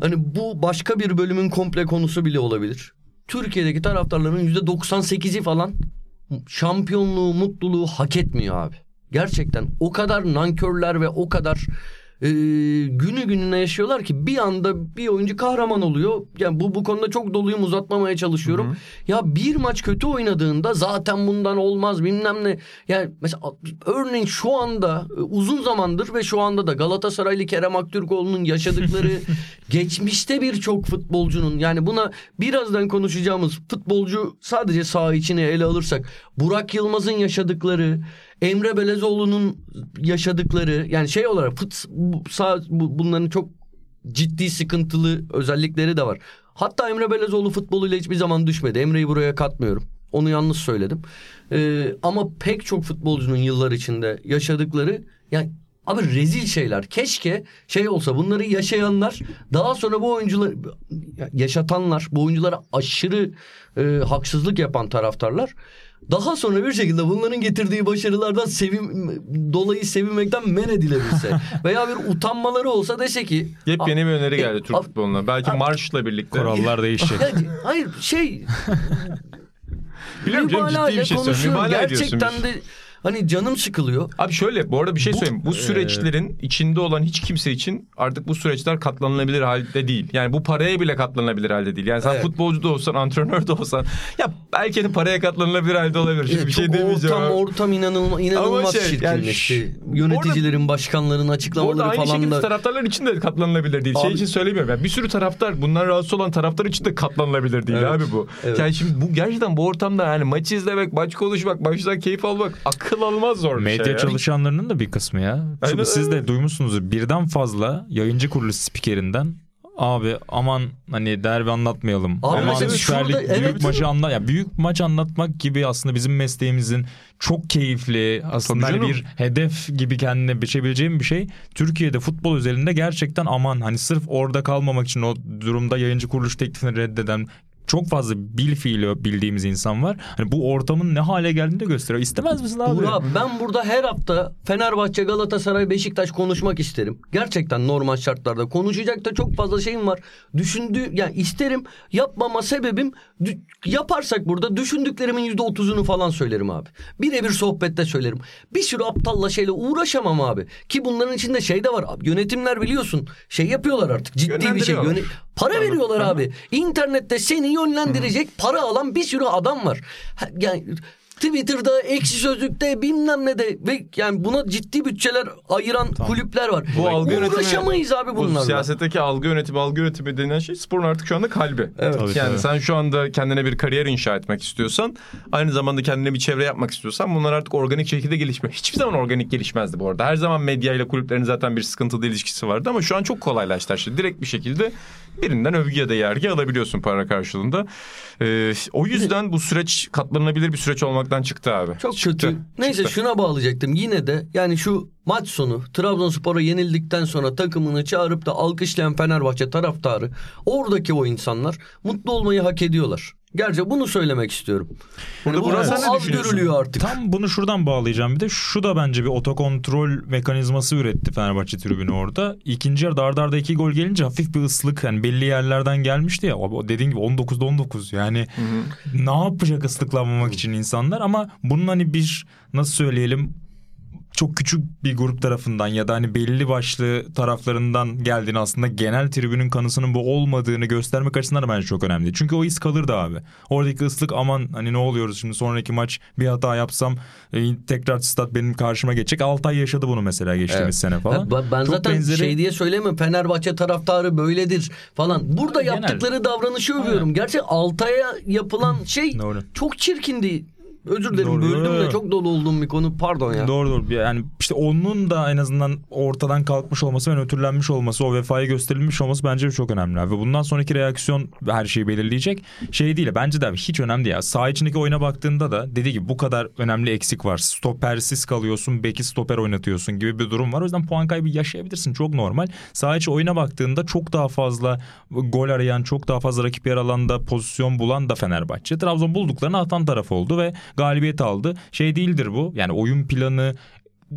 hani bu başka bir bölümün komple konusu bile olabilir. Türkiye'deki taraftarların %98'i falan şampiyonluğu, mutluluğu hak etmiyor abi. Gerçekten o kadar nankörler ve o kadar e, günü gününe yaşıyorlar ki bir anda bir oyuncu kahraman oluyor. Yani bu bu konuda çok doluyum uzatmamaya çalışıyorum. Hı hı. Ya bir maç kötü oynadığında zaten bundan olmaz bilmem ne. Yani mesela örneğin şu anda e, uzun zamandır ve şu anda da Galatasaraylı Kerem Aktürkoğlu'nun yaşadıkları geçmişte birçok futbolcunun yani buna birazdan konuşacağımız futbolcu sadece saha içine ele alırsak Burak Yılmaz'ın yaşadıkları Emre Belezoğlu'nun yaşadıkları yani şey olarak fıt, sağ, bunların çok ciddi sıkıntılı özellikleri de var. Hatta Emre Belezoğlu futboluyla hiçbir zaman düşmedi. Emre'yi buraya katmıyorum. Onu yanlış söyledim. Ee, ama pek çok futbolcunun yıllar içinde yaşadıkları yani abi rezil şeyler. Keşke şey olsa bunları yaşayanlar daha sonra bu oyuncular yaşatanlar bu oyunculara aşırı e, haksızlık yapan taraftarlar daha sonra bir şekilde bunların getirdiği başarılardan sevim dolayı sevinmekten men edilebilse veya bir utanmaları olsa dese ki yepyeni bir öneri geldi Türk futboluna. Belki marşla birlikte. Kurallar değişecek. hayır şey Biliyorum canım ciddi bir şey söylüyorum. Gerçekten de Hani canım sıkılıyor. Abi şöyle bu arada bir şey bu, söyleyeyim. Bu süreçlerin e... içinde olan hiç kimse için artık bu süreçler katlanılabilir halde değil. Yani bu paraya bile katlanılabilir halde değil. Yani sen evet. futbolcu da olsan, antrenör de olsan ya belki de paraya katlanılabilir halde olabilir. Şimdi bir şey demeyeceğim. Ortam, ortam inanılmaz, inanılmaz şey, çirkinleşti. Yani, Yöneticilerin, orada, başkanların açıklamaları falan da. aynı şekilde taraftarlar için de katlanılabilir değil. Şey abi, şey için söylemiyorum. Yani bir sürü taraftar, bundan rahatsız olan taraftar için de katlanılabilir değil evet, abi bu. Evet. Yani şimdi bu gerçekten bu ortamda yani maçı izlemek, maç konuşmak, maçtan keyif almak akıl almaz zor bir Medya şey. Medya çalışanlarının da bir kısmı ya. Aynen, siz de duymuşsunuz birden fazla yayıncı kuruluş spikerinden Abi aman hani derbi anlatmayalım. Abi aman Süper Lig büyük evet. maçı anla ya büyük maç anlatmak gibi aslında bizim mesleğimizin çok keyifli aslında hani bir hedef gibi kendine biçebileceğim bir şey. Türkiye'de futbol özelinde gerçekten aman hani sırf orada kalmamak için o durumda yayıncı kuruluş teklifini reddeden çok fazla bil fiili bildiğimiz insan var. Hani bu ortamın ne hale geldiğini de gösteriyor. İstemez misin abi? Uğur abi ben burada her hafta Fenerbahçe, Galatasaray, Beşiktaş konuşmak isterim. Gerçekten normal şartlarda konuşacak da çok fazla şeyim var. Düşündüğü yani isterim yapmama sebebim yaparsak burada düşündüklerimin yüzde otuzunu falan söylerim abi. Birebir sohbette söylerim. Bir sürü aptalla şeyle uğraşamam abi. Ki bunların içinde şey de var. Yönetimler biliyorsun şey yapıyorlar artık ciddi bir şey. Yöne Para veriyorlar abi. İnternette seni yönlendirecek para alan bir sürü adam var. Yani Twitter'da, ekşi sözlükte bilmem ne de ve yani buna ciddi bütçeler ayıran tamam. kulüpler var. Bu algı Uğraşamayız abi bunlarla. Bu siyasetteki algı yönetimi, algı yönetimi denen şey sporun artık şu anda kalbi. Evet. Tabii, yani tabii. sen şu anda kendine bir kariyer inşa etmek istiyorsan, aynı zamanda kendine bir çevre yapmak istiyorsan bunlar artık organik şekilde gelişme. Hiçbir zaman organik gelişmezdi bu arada. Her zaman medya ile kulüplerin zaten bir sıkıntılı ilişkisi vardı ama şu an çok kolaylaştı her şey. Direkt bir şekilde birinden övgü ya da yergi alabiliyorsun para karşılığında. Ee, o yüzden bu süreç katlanabilir bir süreç olmaktan çıktı abi. Çok çıktı. kötü. Neyse çıktı. şuna bağlayacaktım. Yine de yani şu maç sonu Trabzonspor'a yenildikten sonra takımını çağırıp da alkışlayan Fenerbahçe taraftarı oradaki o insanlar mutlu olmayı hak ediyorlar. Gerçi bunu söylemek istiyorum. Yani burası evet. az görülüyor artık. Tam bunu şuradan bağlayacağım bir de şu da bence bir otokontrol mekanizması üretti Fenerbahçe tribünü orada. İkinci yarıda arda arda iki gol gelince hafif bir ıslık yani belli yerlerden gelmişti ya. O dediğin gibi 19'da 19 yani hı hı. ne yapacak ıslıklanmamak için insanlar ama bunun hani bir nasıl söyleyelim çok küçük bir grup tarafından ya da hani belli başlı taraflarından geldiğini aslında genel tribünün kanısının bu olmadığını göstermek açısından da bence çok önemli. Çünkü o his kalırdı abi. Oradaki ıslık aman hani ne oluyoruz şimdi sonraki maç bir hata yapsam e, tekrar stat benim karşıma geçecek. Altay yaşadı bunu mesela geçtiğimiz evet. sene falan. Ben, ben zaten benzeri... şey diye söylemiyorum Fenerbahçe taraftarı böyledir falan. Burada Genel. yaptıkları davranışı övüyorum. Gerçi Altay'a yapılan şey Doğru. çok çirkindi Özür dilerim Doğru, böldüm doğru. de çok dolu olduğum bir konu. Pardon ya. Doğru doğru. Yani işte onun da en azından ortadan kalkmış olması ve nötrlenmiş olması, o vefayı gösterilmiş olması bence çok önemli. Ve bundan sonraki reaksiyon her şeyi belirleyecek. Şey değil. Bence de hiç önemli ya. Saha içindeki oyuna baktığında da dediği gibi bu kadar önemli eksik var. Stopersiz kalıyorsun, beki stoper oynatıyorsun gibi bir durum var. O yüzden puan kaybı yaşayabilirsin. Çok normal. Saha içi oyuna baktığında çok daha fazla gol arayan, çok daha fazla rakip yer alanda pozisyon bulan da Fenerbahçe. Trabzon bulduklarını atan taraf oldu ve galibiyet aldı. Şey değildir bu. Yani oyun planı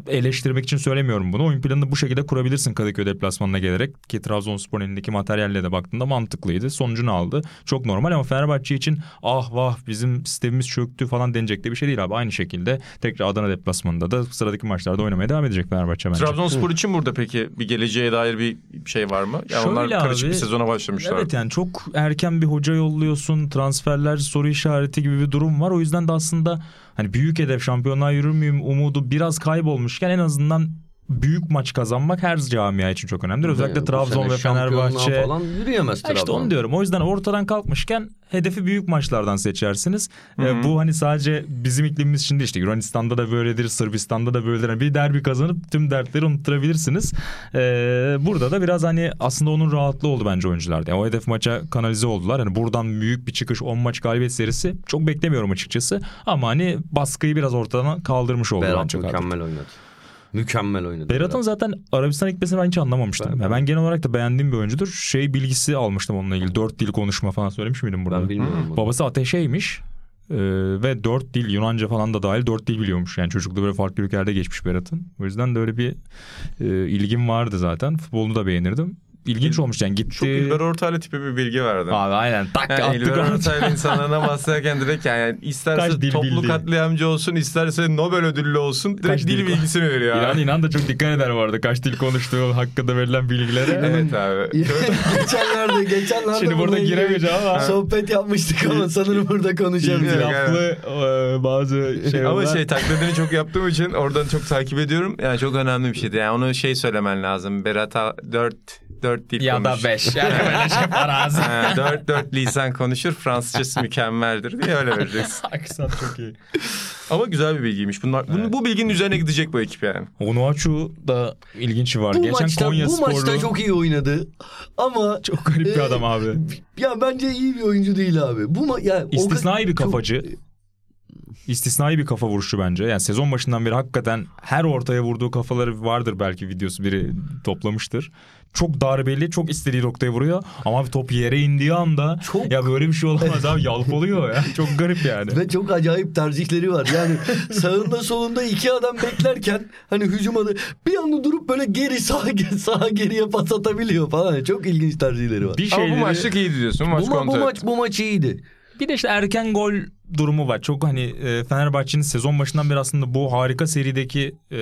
eleştirmek için söylemiyorum bunu. Oyun planını bu şekilde kurabilirsin Kadıköy deplasmanına gelerek ki Trabzonspor'un elindeki materyalle de baktığında mantıklıydı. Sonucunu aldı. Çok normal ama Fenerbahçe için ah vah bizim sistemimiz çöktü falan denecek de bir şey değil abi. Aynı şekilde tekrar Adana deplasmanında da sıradaki maçlarda oynamaya devam edecek Fenerbahçe bence. Trabzonspor için burada peki bir geleceğe dair bir şey var mı? Yani onlar Şöyle karışık abi, bir sezona başlamışlar. Evet yani çok erken bir hoca yolluyorsun. Transferler soru işareti gibi bir durum var. O yüzden de aslında hani büyük hedef şampiyonluğa yürür müyüm umudu biraz kaybolmuşken en azından büyük maç kazanmak her camia için çok önemlidir. Özellikle Trabzon ve Fenerbahçe. falan yürüyemez Ha işte Trabzon. onu diyorum. O yüzden ortadan kalkmışken hedefi büyük maçlardan seçersiniz. Ee, bu hani sadece bizim iklimimiz için değil işte Yunanistan'da da böyledir, Sırbistan'da da böyledir. Yani bir derbi kazanıp tüm dertleri unutturabilirsiniz. Ee, burada da biraz hani aslında onun rahatlığı oldu bence oyuncularda. Yani o hedef maça kanalize oldular. Hani buradan büyük bir çıkış 10 maç galibiyet serisi çok beklemiyorum açıkçası. Ama hani baskıyı biraz ortadan kaldırmış oldu Berat bence. mükemmel oynadı. Mükemmel oynadı. Berat'ın zaten Arabistan gitmesini ben hiç anlamamıştım. Ben, ben genel olarak da beğendiğim bir oyuncudur. Şey bilgisi almıştım onunla ilgili. Dört dil konuşma falan söylemiş miydim burada? Ben bilmiyorum bunu. Babası ateşeymiş. Ee, ve dört dil Yunanca falan da dahil dört dil biliyormuş. Yani çocukluğu böyle farklı ülkelerde geçmiş Berat'ın. O yüzden de öyle bir e, ilgim vardı zaten. Futbolunu da beğenirdim. İlginç olmuş yani gitti. Çok İlber Ortaylı tipi bir bilgi verdi. Abi aynen tak Yani attık İlber. Ortaylı insanlarına bahsederken direkt yani Kaç isterse dil toplu bildi? katliamcı olsun isterse Nobel ödüllü olsun direkt Kaç dil dil- bilgisini veriyor. İnan inan da çok dikkat eder bu arada. Kaç dil konuştuğu hakkında verilen bilgilere. Evet abi. geçenlerde geçenlerde Şimdi burada giremeyeceğim ama. Sohbet yapmıştık ama sanırım burada konuşamıyorum. İtilaflı e, bazı şey Ama şey taklidini çok yaptığım için oradan çok takip ediyorum. Yani çok önemli bir şeydi. Yani onu şey söylemen lazım. Berat'a dört dört dil ya da konuş. beş. Yani böyle şey. Ha, dört dört lisan konuşur. Fransızcası mükemmeldir diye öyle vereceksin. Aksan çok iyi. Ama güzel bir bilgiymiş. Bunlar, bu, bu bilginin üzerine gidecek bu ekip yani. Onuachu da ilginç var. Bu Geçen maçta, Konya bu Sporlu. maçta çok iyi oynadı. Ama Çok garip bir e, adam abi. Ya bence iyi bir oyuncu değil abi. Bu ma- ya o İstisnai ka- bir kafacı. İstisnai bir kafa vuruşu bence. Yani sezon başından beri hakikaten her ortaya vurduğu kafaları vardır belki videosu biri toplamıştır. Çok darbeli, çok istediği noktaya vuruyor. Ama abi top yere indiği anda Çok- ya böyle bir şey olamaz abi yalpalıyor ya. Çok garip yani. Ve çok acayip tercihleri var. Yani sağında solunda iki adam beklerken hani hücum adı bir anda durup böyle geri sağa sağa geriye pas atabiliyor falan. Çok ilginç tercihleri var. Bir Ama şeyleri... bu maçlık iyiydi diyorsun. Maç bu, ma- bu maç bu maç iyiydi. Bir de işte erken gol durumu var. Çok hani e, Fenerbahçe'nin sezon başından beri aslında bu harika serideki e,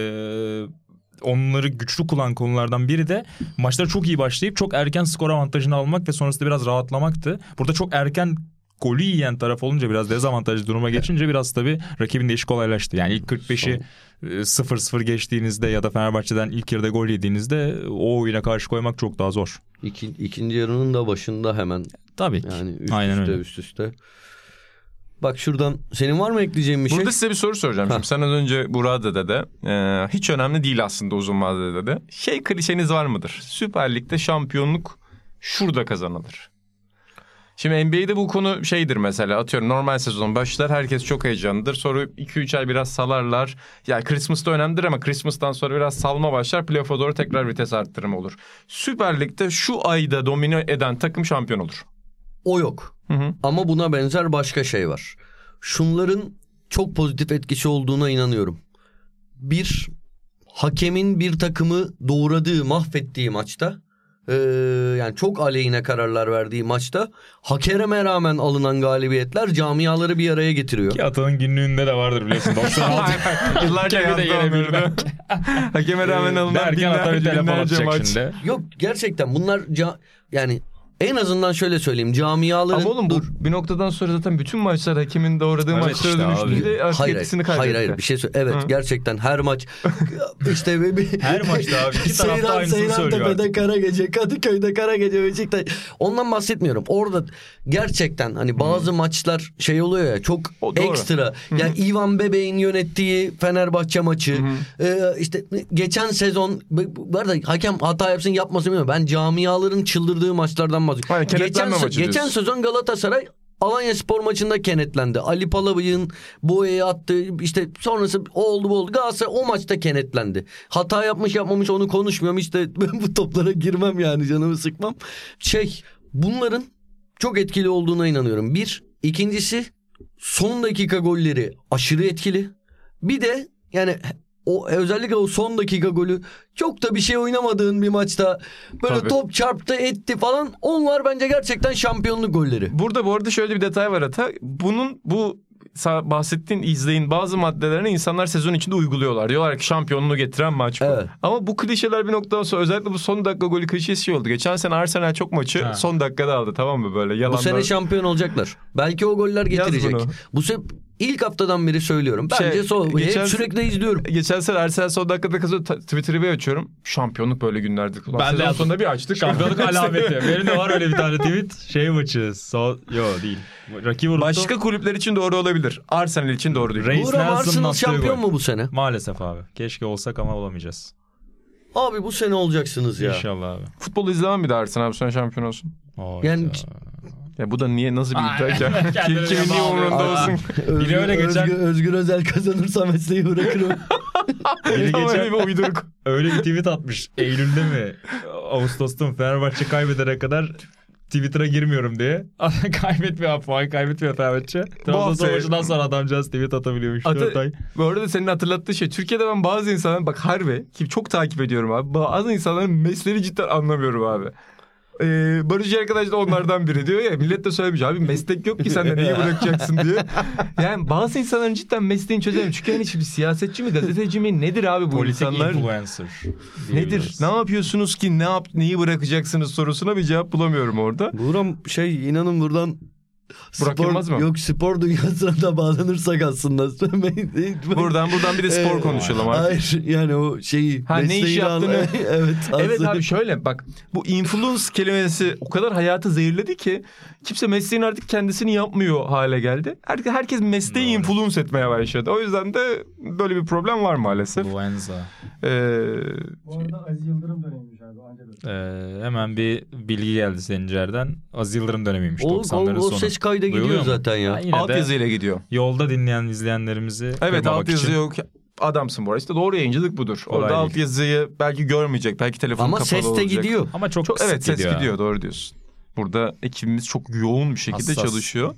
onları güçlü kılan konulardan biri de maçlara çok iyi başlayıp çok erken skor avantajını almak ve sonrasında biraz rahatlamaktı. Burada çok erken golü yiyen taraf olunca biraz dezavantajlı duruma geçince biraz tabii rakibin de işi kolaylaştı. Yani ilk 45'i e, 0-0 geçtiğinizde ya da Fenerbahçe'den ilk yarıda gol yediğinizde o oyuna karşı koymak çok daha zor. İki, ikinci yarının da başında hemen Tabii ki. yani üst Aynen üste öyle. üst üste. Bak şuradan senin var mı ekleyeceğin bir şey? Burada size bir soru soracağım. Ha. Şimdi sen az önce Burak'a da dedi. Ee, hiç önemli değil aslında uzun vadede dedi. Şey klişeniz var mıdır? Süper Lig'de şampiyonluk şurada kazanılır. Şimdi NBA'de bu konu şeydir mesela atıyorum normal sezon başlar herkes çok heyecanlıdır. Sonra 2-3 ay biraz salarlar. Ya Christmas'ta önemlidir ama Christmas'tan sonra biraz salma başlar. Playoff'a doğru tekrar vites arttırımı olur. Süper Lig'de şu ayda domine eden takım şampiyon olur. O yok. Hı hı. Ama buna benzer başka şey var. Şunların çok pozitif etkisi olduğuna inanıyorum. Bir, hakemin bir takımı doğradığı, mahvettiği maçta eee, yani çok aleyhine kararlar verdiği maçta hakeme rağmen alınan galibiyetler camiaları bir araya getiriyor. Ki Atan'ın günlüğünde de vardır biliyorsun. 96 Yıllarca de yazdı da. Hakeme rağmen alınan Derken bir binlerce, maç. şimdi. Yok gerçekten bunlar ca- yani en azından şöyle söyleyeyim camiaların Ama oğlum dur. bir noktadan sonra zaten bütün maçlar hakimin doğradığı Evet maçlara işte dönüştü. abi. Bir de artık Hayır, etkisini kaybetti. hayır, hayır bir şey söyle. Evet Hı. gerçekten her maç işte bir Her maçta abi iki tarafta Seyran, aynısını söylüyor Seyrantepe'de artık. kara gece, Kadıköy'de kara gece, Beşiktaş. Ondan bahsetmiyorum. Orada gerçekten hani bazı maçlar şey oluyor ya çok O doğru. ekstra. Yani Ivan Bebe'in yönettiği Fenerbahçe maçı. Ee, işte geçen sezon bu arada hakem hata yapsın yapmasın bilmiyorum. Ben camiaların çıldırdığı maçlardan bahsediyorum. Aynen, geçen, geçen sezon Galatasaray Alanya Spor maçında kenetlendi. Ali Palabıyık'ın boyayı attı. İşte sonrası o oldu bu oldu. Galatasaray o maçta kenetlendi. Hata yapmış yapmamış onu konuşmuyorum. İşte ben bu toplara girmem yani canımı sıkmam. Şey bunların çok etkili olduğuna inanıyorum. Bir. ikincisi son dakika golleri aşırı etkili. Bir de yani o özellikle o son dakika golü çok da bir şey oynamadığın bir maçta böyle Tabii. top çarptı etti falan onlar bence gerçekten şampiyonluk golleri. Burada bu arada şöyle bir detay var Ata. Bunun bu bahsettiğin izleyin bazı maddelerini insanlar sezon içinde uyguluyorlar. Diyorlar ki şampiyonluğu getiren maç bu. Evet. Ama bu klişeler bir noktadan sonra özellikle bu son dakika golü klişesi şey oldu. Geçen sene Arsenal çok maçı Ha. son dakikada aldı tamam mı böyle Bu yalanlar. sene şampiyon olacaklar. Belki o goller getirecek. bunu. Bu se ilk haftadan beri söylüyorum. Bence Şey, so geçen- sürekli izliyorum. Geçen sene Arsenal son dakikada kazanıyor. Twitter'ı bir açıyorum. Şampiyonluk böyle günlerdir. Ulan Ben de sonunda bir açtık. Şampiyonluk alameti. Benim de var öyle bir tane tweet. Şey maçı. So Yo değil. Vurdu. Başka kulüpler için doğru olabilir. Arsenal için doğru değil. Reis Nelson'ın Arsenal şampiyon mu bu sene? Maalesef abi. Keşke olsak ama olamayacağız. Abi bu sene olacaksınız ya. İnşallah abi. Futbolu izlemem bir de Arsenal bu sene şampiyon olsun. Hayda. Yani- Ya bu da niye nasıl bir iddia ki? Kendine Kimin niye umurunda olsun? Özgür, öyle geçen- Özgür, Özgür Özel kazanırsa mesleği bırakırım. Biri geçen- öyle bir uyduruk. Öyle bir tweet atmış. Eylül'de mi? Ağustos'ta mı? Fenerbahçe kaybedene kadar Twitter'a girmiyorum diye. kaybetmiyor abi. Puan kaybetmiyor Fenerbahçe. Trabzonspor maçından sonra adamcağız tweet atabiliyormuş. Ata- 4 ay. Bu arada senin hatırlattığı şey Türkiye'de ben bazı insanların bak harbi ki çok takip ediyorum abi. Bazı insanların mesleğini cidden anlamıyorum abi. Ee, Barış arkadaş da onlardan biri diyor ya millet de söylemiş abi meslek yok ki sen de niye bırakacaksın diye. Yani bazı insanların cidden mesleğini çözemiyorum. Çünkü hani şimdi siyasetçi mi gazeteci mi nedir abi bu Politik insanlar? influencer. Nedir? Ne yapıyorsunuz ki ne yap neyi bırakacaksınız sorusuna bir cevap bulamıyorum orada. Buram şey inanın buradan Burak Yılmaz mı? Yok spor dünyasına da bağlanırsak aslında. Buradan buradan bir de spor Evet. konuşalım artık. Hayır yani o şeyi. Ha, ne iş al- yaptığını- evet. Evet abi şöyle bak bu influence kelimesi o kadar hayatı zehirledi ki kimse mesleğin artık kendisini yapmıyor hale geldi. Herkes, herkes mesleği Doğru. influence etmeye başladı. O yüzden de böyle bir problem var maalesef. Influenza. Ee, Bu arada Aziz Yıldırım dönemiymiş. Ee, hemen bir bilgi geldi Sencer'den. Aziz Yıldırım dönemiymiş O, 90'ların o, o sonu. ses kayda gidiyor Duyuluyor zaten ya. Ha, yine de altyazıyla gidiyor. yolda dinleyen izleyenlerimizi Evet altyazı için. yok. Adamsın bu arada. İşte doğru yayıncılık budur. Kolay Orada değil. altyazıyı belki görmeyecek. Belki telefon Ama kapalı ses de olacak. gidiyor. Ama çok, Çok, evet ses gidiyor. gidiyor doğru diyorsun. Burada ekibimiz çok yoğun bir şekilde Hassas. çalışıyor.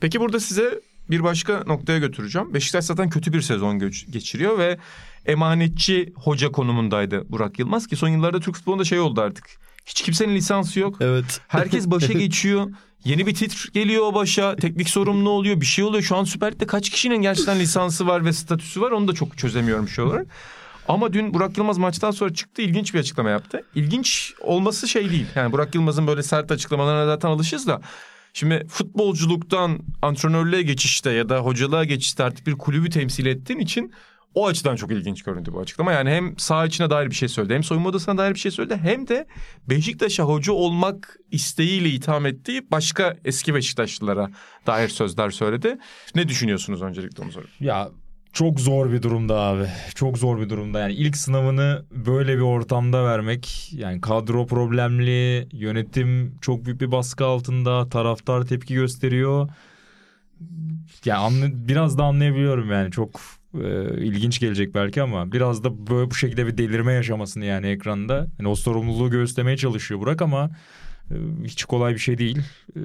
Peki burada size bir başka noktaya götüreceğim. Beşiktaş zaten kötü bir sezon geçiriyor ve emanetçi hoca konumundaydı Burak Yılmaz ki son yıllarda Türk futbolunda şey oldu artık. Hiç kimsenin lisansı yok. Evet. Herkes başa geçiyor. Yeni bir titr geliyor o başa. Teknik sorumlu oluyor. Bir şey oluyor. Şu an Süper Lig'de kaç kişinin gerçekten lisansı var ve statüsü var onu da çok çözemiyorum şey olarak. Ama dün Burak Yılmaz maçtan sonra çıktı ilginç bir açıklama yaptı. İlginç olması şey değil. Yani Burak Yılmaz'ın böyle sert açıklamalarına zaten alışız da. Şimdi futbolculuktan antrenörlüğe geçişte ya da hocalığa geçişte artık bir kulübü temsil ettiğin için o açıdan çok ilginç göründü bu açıklama. Yani hem saha içine dair bir şey söyledi hem soyunma odasına dair bir şey söyledi hem de Beşiktaş'a hoca olmak isteğiyle itham ettiği başka eski Beşiktaşlılara dair sözler söyledi. Ne düşünüyorsunuz öncelikle onu sorayım. Ya çok zor bir durumda abi. Çok zor bir durumda. Yani ilk sınavını böyle bir ortamda vermek. Yani kadro problemli, yönetim çok büyük bir baskı altında, taraftar tepki gösteriyor. Yani anla- biraz da anlayabiliyorum yani çok e, ilginç gelecek belki ama biraz da böyle bu şekilde bir delirme yaşamasını yani ekranda. Yani o sorumluluğu göğüslemeye çalışıyor Burak ama e, hiç kolay bir şey değil. E,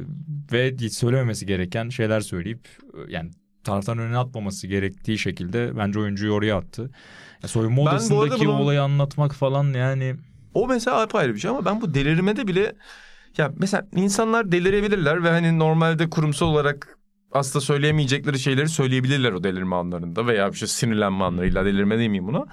ve söylememesi gereken şeyler söyleyip e, yani taraftan önüne atmaması gerektiği şekilde bence oyuncuyu oraya attı. Ya soyunma Ben odasındaki bunu- olayı anlatmak falan yani O mesela apayrı bir şey ama ben bu delirmede bile ya mesela insanlar delirebilirler ve hani normalde kurumsal olarak aslında söyleyemeyecekleri şeyleri söyleyebilirler o delirme anlarında veya bir şey sinirlenme anlarıyla delirme demeyeyim buna.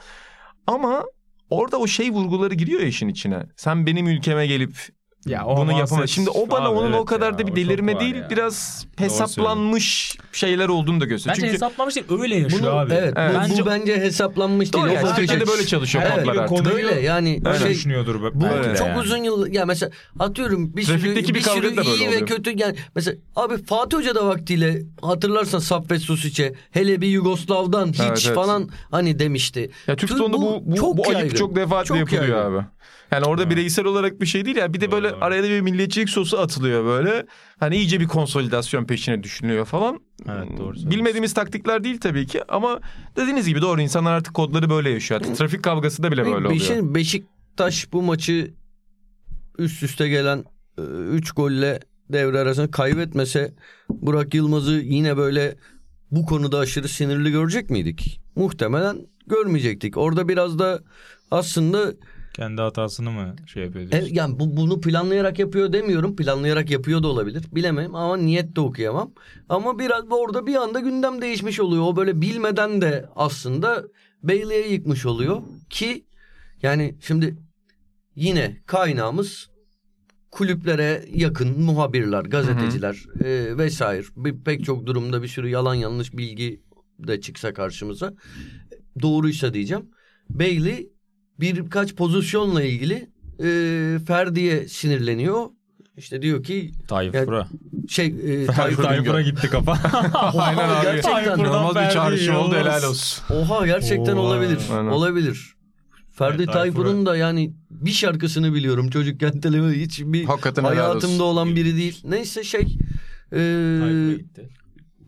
Ama orada o şey vurguları giriyor ya işin içine. Sen benim ülkeme gelip Ya o bunu yapamaz. Şimdi o bana abi, onun evet o kadar ya, da bir delirme çok değil. ya. Biraz hesaplanmış şeyler olduğunu da gösteriyor. Bence Çünkü hesaplamış değil öyle yaşıyor Bunu, abi. evet, Evet. bu, Bence bu bence hesaplanmış değil. Doğru yani Türkiye'de açısı. böyle çalışıyor Evet, kodlar artık. konuyu Böyle yani Öyle şey düşünüyordur. be- Bu de çok yani. uzun yıl ya mesela atıyorum bir Trafikteki sürü bir bir sürü iyi ve oluyor. kötü yani mesela abi Fatih Hoca da vaktiyle hatırlarsan Saffet Susic'e hele bir Yugoslav'dan hiç Evet, evet. falan hani demişti. Ya Türk futbolunda bu, bu, bu ayıp çok defaatle Çok yapılıyor abi. Yani orada bireysel olarak bir şey değil ya. Bir de böyle Doğru. araya da bir milliyetçilik sosu atılıyor böyle. Hani iyice bir konsolidasyon peşine düşünülüyor falan. Evet, doğru. Bilmediğimiz taktikler değil tabii ki ama dediğiniz gibi doğru insanlar artık kodları böyle yaşıyor. Artık trafik kavgası da bile böyle oluyor. Beşin, Beşiktaş bu maçı üst üste gelen 3 golle devre arasında kaybetmese Burak Yılmaz'ı yine böyle bu konuda aşırı sinirli görecek miydik? Muhtemelen görmeyecektik. Orada biraz da aslında Kendi hatasını mı şey yapıyor e, diyorsun? yani bu, bunu planlayarak yapıyor demiyorum. Planlayarak yapıyor da olabilir. Bilemem ama niyet de okuyamam. Ama biraz orada bir anda gündem değişmiş oluyor. O böyle bilmeden de aslında Bailey'e yıkmış oluyor ki yani şimdi yine kaynağımız kulüplere yakın muhabirler, gazeteciler e, vesaire. Bir, pek çok durumda bir sürü yalan yanlış bilgi de çıksa karşımıza. Doğruysa diyeceğim. Bailey birkaç pozisyonla ilgili e, Ferdi'ye sinirleniyor. İşte diyor ki Tayfur'a. şey e, Tayfur Tayfur- Tayfur'a gitti kafa. Aynen abi. Gerçekten. İnanılmaz bir çağrışım oldu helal olsun. Oha gerçekten Oo, olabilir. aynen. Olabilir. Ferdi Evet, Tayfur'un da yani bir şarkısını biliyorum. Çocukken telefonu hiç bir Hakikaten hayatımda olan biri değil. Neyse şey e.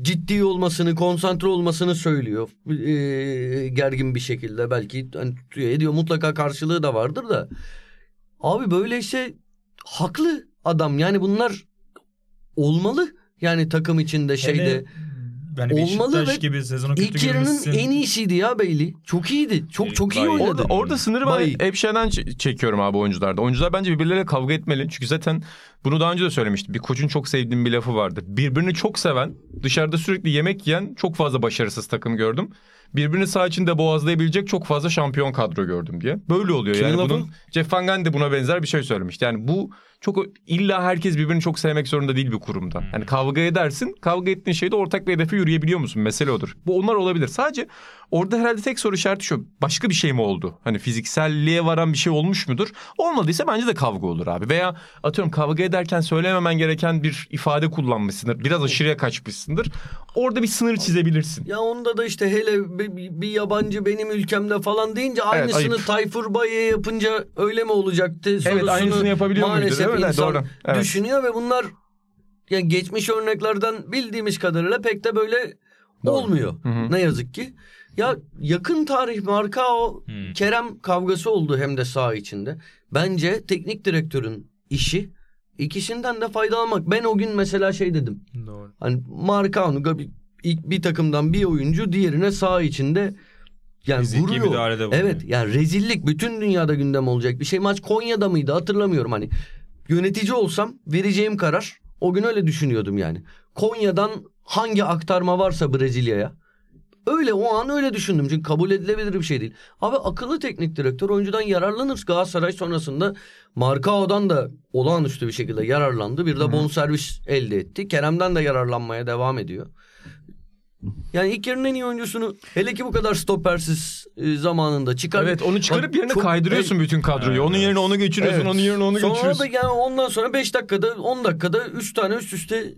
ciddi olmasını, konsantre olmasını söylüyor. E, gergin bir şekilde belki hani ediyor. Mutlaka karşılığı da vardır da. Abi böyleyse haklı adam. Yani bunlar olmalı. Yani takım içinde şeyde. Hele Yani Olmalı Beşiktaş ve gibi sezonu kötü İlk yarının girmişsin. en iyisiydi ya Bailey. Çok iyiydi. Çok İlk çok iyi oynadı. Orada, orada sınırı ben Bayi. hep şeyden çekiyorum abi oyuncularda. Oyuncular bence birbirleriyle kavga etmeli. Çünkü zaten bunu daha önce de söylemiştim. Bir koçun çok sevdiğim bir lafı vardı. Birbirini çok seven, dışarıda sürekli yemek yiyen çok fazla başarısız takım gördüm. Birbirini sağ içinde boğazlayabilecek çok fazla şampiyon kadro gördüm diye. Böyle oluyor. Kimin yani lafı? bunun Jeff Van Gundy buna benzer bir şey söylemişti. Yani bu çok illa herkes birbirini çok sevmek zorunda değil bir kurumda. Yani kavga edersin. Kavga ettiğin şeyde ortak bir hedefe yürüyebiliyor musun? Mesele odur. Bu onlar olabilir. Sadece orada herhalde tek soru işareti şu. Başka bir şey mi oldu? Hani fizikselliğe varan bir şey olmuş mudur? Olmadıysa bence de kavga olur abi. Veya atıyorum kavga ederken söylememen gereken bir ifade kullanmışsındır. Biraz aşırıya kaçmışsındır. Orada bir sınır çizebilirsin. Ya onda da işte hele bir, bir yabancı benim ülkemde falan deyince aynısını ayıp. Tayfur Bay'e yapınca öyle mi olacaktı sorusunu aynısını yapabiliyor muydu, maalesef değil mi? insan Doğru, evet. düşünüyor ve bunlar yani geçmiş örneklerden bildiğimiz kadarıyla pek de böyle olmuyor. hı. Ne yazık ki. Ya yakın tarih Markao Hmm. Kerem kavgası oldu hem de saha içinde. Bence teknik direktörün işi ikisinden de faydalanmak. Ben o gün mesela şey dedim. Doğru. Hani Markao'nu bir, ilk bir takımdan bir oyuncu diğerine saha içinde yani Fiziki vuruyor. Evet yani rezillik bütün dünyada gündem olacak bir şey. Maç Konya'da mıydı hatırlamıyorum hani. Yönetici olsam vereceğim karar o gün öyle düşünüyordum yani. Konya'dan hangi aktarma varsa Brezilya'ya Öyle o an öyle düşündüm. Çünkü kabul edilebilir bir şey değil. Abi akıllı teknik direktör oyuncudan yararlanır. Galatasaray sonrasında Markao'dan da olağanüstü bir şekilde yararlandı. Bir de bonservis elde etti. Kerem'den de yararlanmaya devam ediyor. Yani ilk yarının en iyi oyuncusunu hele ki bu kadar stopersiz e, zamanında çıkar. Evet onu çıkarıp yerine çok- kaydırıyorsun bütün kadroyu. Evet, onun yerine onu geçiriyorsun, Evet. onun yerine onu Sonra geçiriyorsun. da yani ondan sonra 5 dakikada 10 dakikada 3 tane üst üste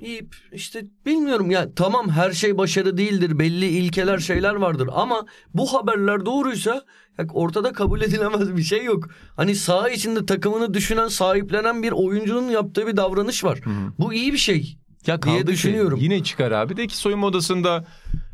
yiyip işte bilmiyorum ya tamam her şey başarı değildir belli ilkeler şeyler vardır ama bu haberler doğruysa ortada kabul edilemez bir şey yok. Hani saha içinde takımını düşünen sahiplenen bir oyuncunun yaptığı bir davranış var. Bu iyi bir şey. Ya diye kaldı ki düşünüyorum. Yine çıkar abi. De ki soyunma odasında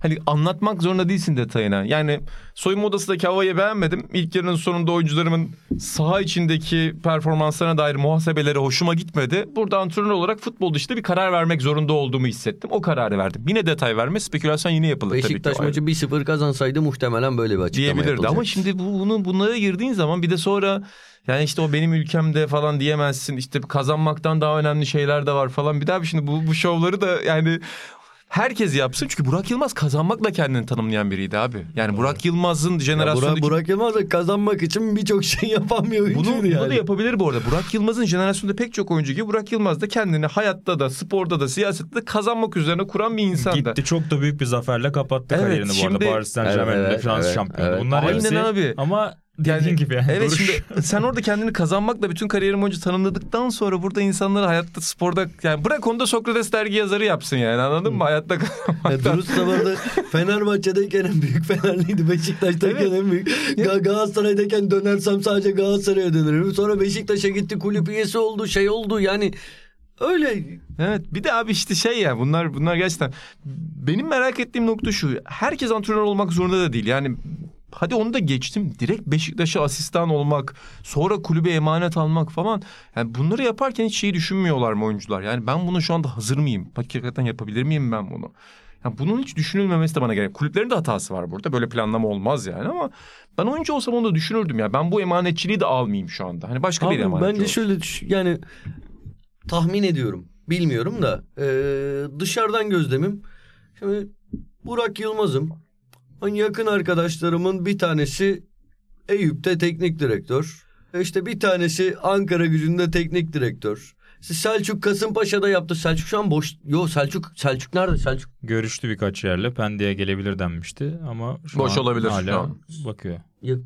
hani anlatmak zorunda değilsin detayına. Yani soyunma odasındaki havayı beğenmedim. İlk yarının sonunda oyuncularımın saha içindeki performanslarına dair muhasebeleri hoşuma gitmedi. Burada antrenör olarak futbol dışında bir karar vermek zorunda olduğumu hissettim. O kararı verdim. Yine detay verme, spekülasyon yine yapılır tabii ki. Beşiktaş O ayrı. maçı 1-0 kazansaydı muhtemelen böyle bir açıklama diyebilirdi yapılacak. ama şimdi bu, bunu bunlara girdiğin zaman bir de sonra yani işte o benim ülkemde falan diyemezsin. İşte kazanmaktan daha önemli şeyler de var falan. Bir daha bir şimdi bu bu şovları da yani herkes yapsın. Çünkü Burak Yılmaz kazanmakla kendini tanımlayan biriydi abi. Yani Burak Yılmaz'ın Ya jenerasyondaki... Burak, Burak Yılmaz da kazanmak için birçok şey yapan bir oyuncuydu Bunu, yani. bunu da yapabilir bu arada. Burak Yılmaz'ın jenerasyonunda pek çok oyuncu gibi Burak Yılmaz da kendini hayatta da, sporda da, siyasette de kazanmak üzerine kuran bir insan da. Gitti çok da büyük bir zaferle kapattı Evet, kariyerini bu şimdi- arada. Paris Saint Germain'de Evet, evet, Fransız evet, şampiyonu. evet. Bunlar Aynen hepsi abi. ama dediğin Yani- gibi. Evet duruş. şimdi sen orada kendini kazanmakla bütün kariyerin boyunca tanımladıktan sonra burada insanları hayatta sporda yani bırak onu da Sokrates dergi yazarı yapsın yani anladın mı? Hayatta Ya kazanmaktan. Duruz da vardı Fenerbahçe'deyken en büyük Fenerliydi. Beşiktaş'tayken Evet. en büyük. Ga- Galatasaray'dayken dönersem sadece Galatasaray'a dönerim. Sonra Beşiktaş'a gitti kulüp üyesi oldu şey oldu yani. Öyle Evet bir de abi işte şey ya bunlar bunlar gerçekten benim merak ettiğim nokta şu. Herkes antrenör olmak zorunda da değil. Yani hadi onu da geçtim. Direkt Beşiktaş'a asistan olmak, sonra kulübe emanet almak falan. Yani bunları yaparken hiç şeyi düşünmüyorlar mı oyuncular? Yani ben bunu şu anda hazır mıyım? Hakikaten yapabilir miyim ben bunu? Yani bunun hiç düşünülmemesi de bana gerek. Kulüplerin de hatası var burada. Böyle planlama olmaz yani ama ben oyuncu olsam onu da düşünürdüm ya. Ben bu emanetçiliği de almayayım şu anda. Hani başka bir Abi emanet bence olsun. şöyle düş- yani tahmin ediyorum. Bilmiyorum da eee, dışarıdan gözlemim. Şimdi Burak Yılmaz'ım. Hani yakın arkadaşlarımın bir tanesi Eyüp'te teknik direktör. İşte bir tanesi Ankara gücünde teknik direktör. İşte Selçuk Kasımpaşa'da yaptı. Selçuk şu an boş. Yo Selçuk Selçuk nerede? Selçuk Görüştü birkaç yerle. Pendik'e gelebilir denmişti ama şu Boş an olabilir şu hala an. bakıyor. ya,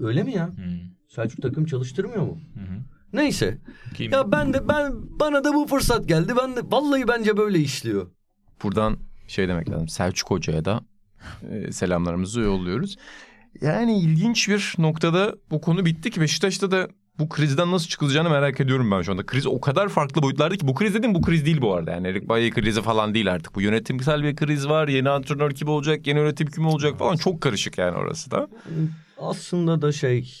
öyle mi ya? Hmm. Selçuk takım çalıştırmıyor mu? Hı hı. Neyse. Kim? Ya ben de ben bana da bu fırsat geldi. Ben de vallahi bence böyle işliyor. buradan şey demek lazım. Selçuk Hoca'ya da e, selamlarımızı yolluyoruz. Yani ilginç bir noktada bu konu bitti ki Beşiktaş'ta da bu krizden nasıl çıkılacağını merak ediyorum ben şu anda. Kriz o kadar farklı boyutlarda ki bu kriz dedim bu kriz değil bu arada. Yani Erik Bayi krizi falan değil artık. Bu yönetimsel bir kriz var. Yeni antrenör kim olacak, yeni yönetim kim olacak falan çok karışık yani orası da. Aslında da şey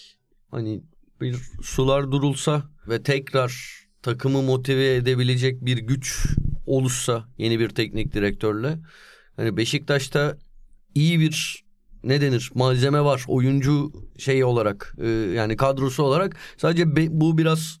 hani bir sular durulsa ve tekrar takımı motive edebilecek bir güç oluşsa yeni bir teknik direktörle hani Beşiktaş'ta iyi bir ne denir malzeme var oyuncu şey olarak e, yani kadrosu olarak sadece be- bu biraz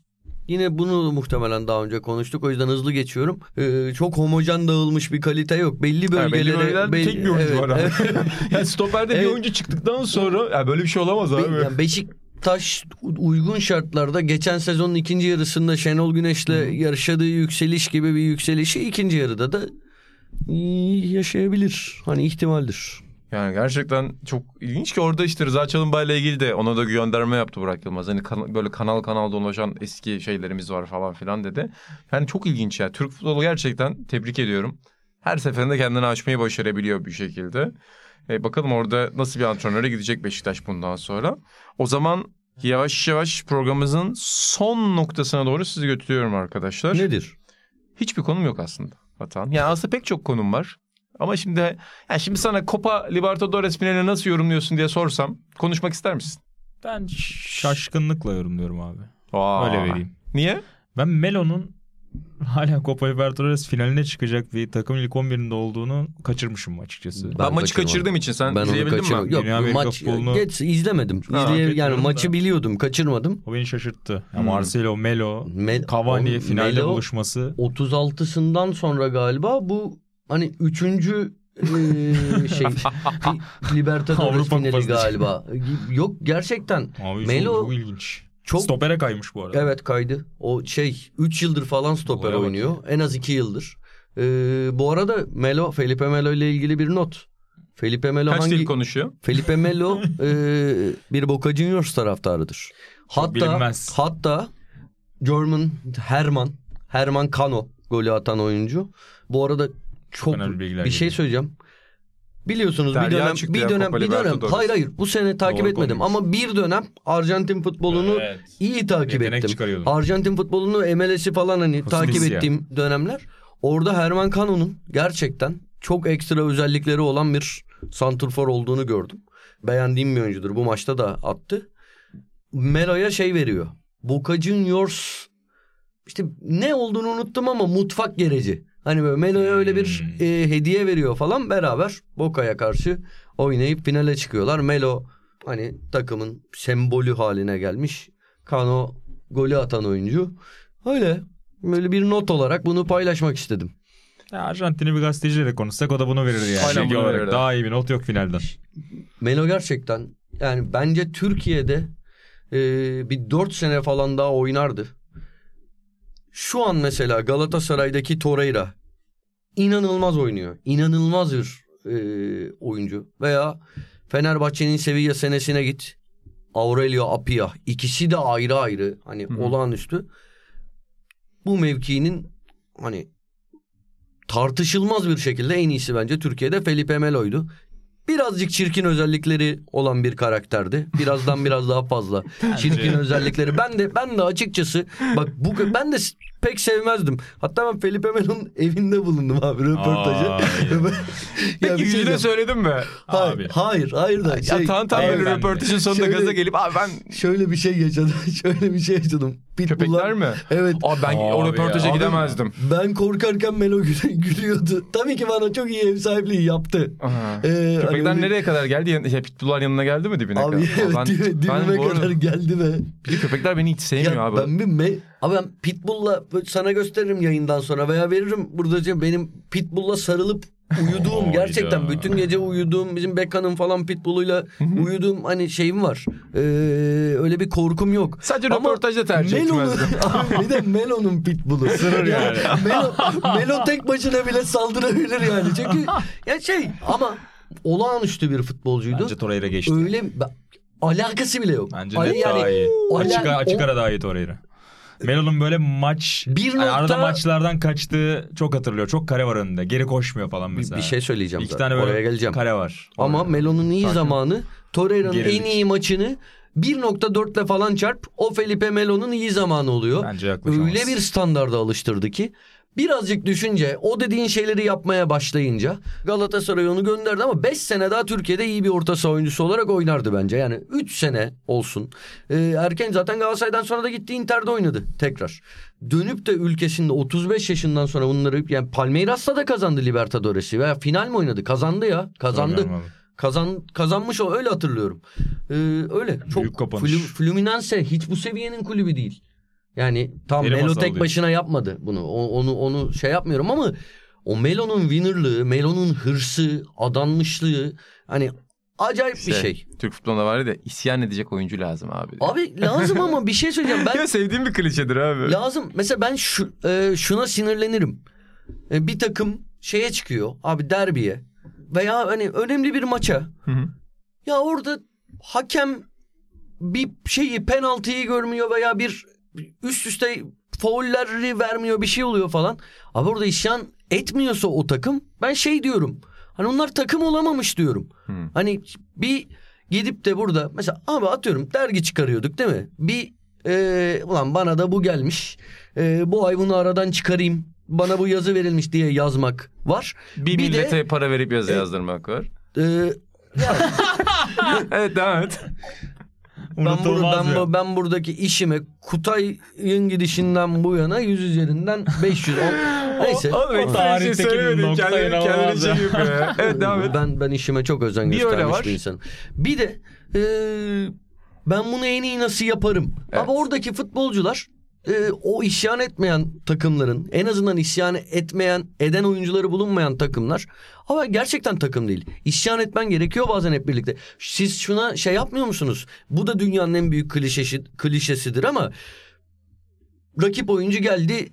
Yine bunu muhtemelen daha önce konuştuk. O yüzden hızlı geçiyorum. E, çok homojen dağılmış bir kalite yok. Belli bölgelere... belli bölgelerde tek bir oyuncu evet, var abi. evet. yani stoperde bir Evet. oyuncu çıktıktan sonra ya böyle bir şey olamaz abi. Be- yani Beşiktaş uygun şartlarda geçen sezonun ikinci yarısında Şenol Güneş'le yaşadığı yükseliş gibi bir yükselişi ikinci yarıda da yaşayabilir. Hani ihtimaldir. Yani gerçekten çok ilginç ki orada işte Rıza Çalınbay'la ilgili de ona da gönderme yaptı Burak Yılmaz. Hani kan- böyle kanal kanal dolaşan eski şeylerimiz var falan filan dedi. Yani çok ilginç ya. Türk futbolu gerçekten tebrik ediyorum. Her seferinde kendini aşmayı başarabiliyor bir şekilde. E, bakalım orada nasıl bir antrenöre gidecek Beşiktaş bundan sonra. O zaman yavaş yavaş programımızın son noktasına doğru sizi götürüyorum arkadaşlar. Nedir? Hiçbir konum yok aslında Vatan. Yani aslında pek çok konum var. Ama şimdi yani şimdi sana Copa Libertadores finalini nasıl yorumluyorsun diye sorsam konuşmak ister misin? Ben şaşkınlıkla yorumluyorum abi. Aa. Öyle vereyim. Niye? Ben Melo'nun hala Copa Libertadores finaline çıkacak bir takım ilk 11'inde olduğunu kaçırmışım açıkçası. Ben, Ben maçı kaçırdığım için sen Ben izleyebildin mi? Yok Dünya maç futbolunu- geç izlemedim. Ha, İzleye, yani maçı da. biliyordum, kaçırmadım. O beni şaşırttı. Ya Hmm. Marcelo, Melo, Mel- Cavani Oğlum, finalde Melo- buluşması. 36'sından sonra galiba bu hani üçüncü eee, şey Li- Libertadores Avrupa finali Kupası. galiba. Yok gerçekten Abi Melo- çok, ilginç. çok Stopere kaymış bu arada. evet kaydı. O şey 3 yıldır falan stoper Olaya oynuyor. En az 2 yıldır. Eee, bu arada Melo, Felipe Melo ile ilgili bir not. Felipe Melo Kaç hangi dil konuşuyor? Felipe Melo eee, bir Boca Juniors taraftarıdır. Hatta bilinmez. hatta German Herman Herman Cano golü atan oyuncu. Bu arada çok önemli bilgiler bir şey geliyor. söyleyeceğim. Biliyorsunuz Derya bir dönem çıktı bir ya, dönem Copa bir dönem Libertadores. hayır hayır bu sene takip Doğru etmedim konuymuş. ama bir dönem Arjantin futbolunu Evet. iyi takip Yetenek ettim. Arjantin futbolunu MLS'i falan hani takip Justicia. ettiğim dönemler. Orada Herman Cano'nun gerçekten çok ekstra özellikleri olan bir santrfor olduğunu gördüm. Beğendiğim bir oyuncudur. Bu maçta da attı. Melo'ya şey veriyor. Boca Juniors işte ne olduğunu unuttum ama mutfak gereci. Hani böyle Melo'ya öyle bir Hmm. e, hediye veriyor falan beraber Boca'ya karşı oynayıp finale çıkıyorlar. Melo hani takımın sembolü haline gelmiş. Kano golü atan oyuncu. Öyle böyle bir not olarak bunu paylaşmak istedim. Ya Arjantin'i bir gazeteciyle de konuşsak o da bunu verir yani. Aynen bunu olarak verirdi. daha iyi bir not yok finalden. Melo gerçekten yani bence Türkiye'de e, bir 4 sene falan daha oynardı. Şu an mesela Galatasaray'daki Torreira inanılmaz oynuyor. İnanılmaz bir e, oyuncu. Veya Fenerbahçe'nin Sevilla senesine git. Aurelio Apia. ikisi de ayrı ayrı. Hani Hı olağanüstü. Bu mevkinin hani tartışılmaz bir şekilde en iyisi bence Türkiye'de Felipe Melo'ydu. Birazcık çirkin özellikleri olan bir karakterdi. Birazdan biraz daha fazla çirkin özellikleri. Ben de ben de açıkçası bak bu ben de pek sevmezdim. Hatta ben Felipe Melo'nun evinde bulundum abi röportajı. Aa, Peki ya bir şey yüzüne diyeceğim. söyledin mi? Hayır, Abi. hayır, hayır da Ya şey, tam tam böyle röportajın sonunda Şöyle- gaza gelip abi ben şöyle bir şey yaşadım. şöyle bir şey yaşadım. köpekler Pitbull'lar- mi? Evet. Abi ben o Abi röportaja ya. gidemezdim. Ben korkarken Melo gülü- gülüyordu. Tabii ki bana çok iyi ev sahipliği yaptı. Aha. Ee, Köpekler hani- nereye kadar geldi? Yan- Şey, pitbulllar yanına geldi mi dibine Abi kadar? evet Ben- ben dibime bu arada- kadar geldi be. Bir de köpekler beni hiç sevmiyor Ya abi. ben bir me- abi ben Pitbull'la sana gösteririm yayından sonra veya veririm burada benim Pitbull'la sarılıp uyuduğum gerçekten bütün gece uyuduğum bizim Bekka'nın falan Pitbull'uyla uyuduğum hani şeyim var. Ee, öyle bir korkum yok. Sadece Ama röportajda tercih Melo'nun, bir de Melo'nun pitbull'u. Isırır yani. Melo, Melo tek başına bile saldırabilir yani. Çünkü ya şey ama olağanüstü bir futbolcuydu. Bence Torreira geçti. Öyle alakası bile yok. Bence net daha iyi. o- Açık, açık o- ara daha iyi Torreira. Melo'nun böyle maç Bir hani arada nokta- maçlardan kaçtığı çok hatırlıyor. Çok kare var önünde. Geri koşmuyor falan bir, mesela. bir şey söyleyeceğim İki zaten. tane böyle Oraya geleceğim. kare var. Ama Melo'nun iyi Sakin. zamanı Torreira'nın en iyi maçını 1.4 ile falan çarp o Felipe Melo'nun iyi zamanı oluyor. Bence yaklaşamaz. Öyle bir standarda alıştırdı ki birazcık düşünce o dediğin şeyleri yapmaya başlayınca Galatasaray onu gönderdi ama 5 sene daha Türkiye'de iyi bir orta saha oyuncusu olarak oynardı bence. Yani 3 sene olsun. Ee, erken zaten Galatasaray'dan sonra da gitti Inter'de oynadı tekrar. Dönüp de ülkesinde 35 yaşından sonra bunları yani Palmeiras'la da kazandı Libertadores'i veya final mi oynadı? Kazandı ya. Kazandı. Kazan kazanmış o öyle hatırlıyorum. Ee, öyle çok Büyük kapanış. Fluminense hiç bu seviyenin kulübü değil. Yani tam Deli Melo tek başına yapmadı bunu. O- onu onu şey yapmıyorum ama o Melo'nun winnerlığı, Melo'nun hırsı, adanmışlığı hani acayip bir şey. Türk futbolunda var ya isyan edecek oyuncu lazım abi. Abi lazım ama bir şey söyleyeceğim. Ben Ya sevdiğim bir klişedir abi. lazım. Mesela ben şu e, şuna sinirlenirim. E, bir takım şeye çıkıyor abi derbiye veya hani önemli bir maça Hı hı. Ya orada hakem bir şeyi penaltıyı görmüyor veya bir üst üste faulleri vermiyor bir şey oluyor falan. Abi orada isyan etmiyorsa o takım ben şey diyorum. Hani onlar takım olamamış diyorum. Hı. Hani bir gidip de burada mesela abi atıyorum dergi çıkarıyorduk değil mi? Bir e, ulan bana da bu gelmiş. E, bu ay bunu aradan çıkarayım. Bana bu yazı verilmiş diye yazmak var. Bir, Bir de- millete para verip yazı E- yazdırmak var. E, ya Evet devam et. Ben, bur- ben, bu- ben buradaki işime Kutay'ın gidişinden bu yana 100 üzerinden 500. O- neyse. Bir şey tarihteki söylemedin. nokta Kendini, kendini inanılmaz ya. Evet devam et. Ben ben işime çok özen Bir öyle göstermiş var. bir insanım. Bir de e, ben bunu en iyi nasıl yaparım? Evet. Ama oradaki futbolcular e, o isyan etmeyen takımların en azından isyan etmeyen eden oyuncuları bulunmayan takımlar ama gerçekten takım değil. İsyan etmen gerekiyor bazen hep birlikte. Siz şuna şey yapmıyor musunuz? Bu da dünyanın en büyük klişesi, klişesidir ama rakip oyuncu geldi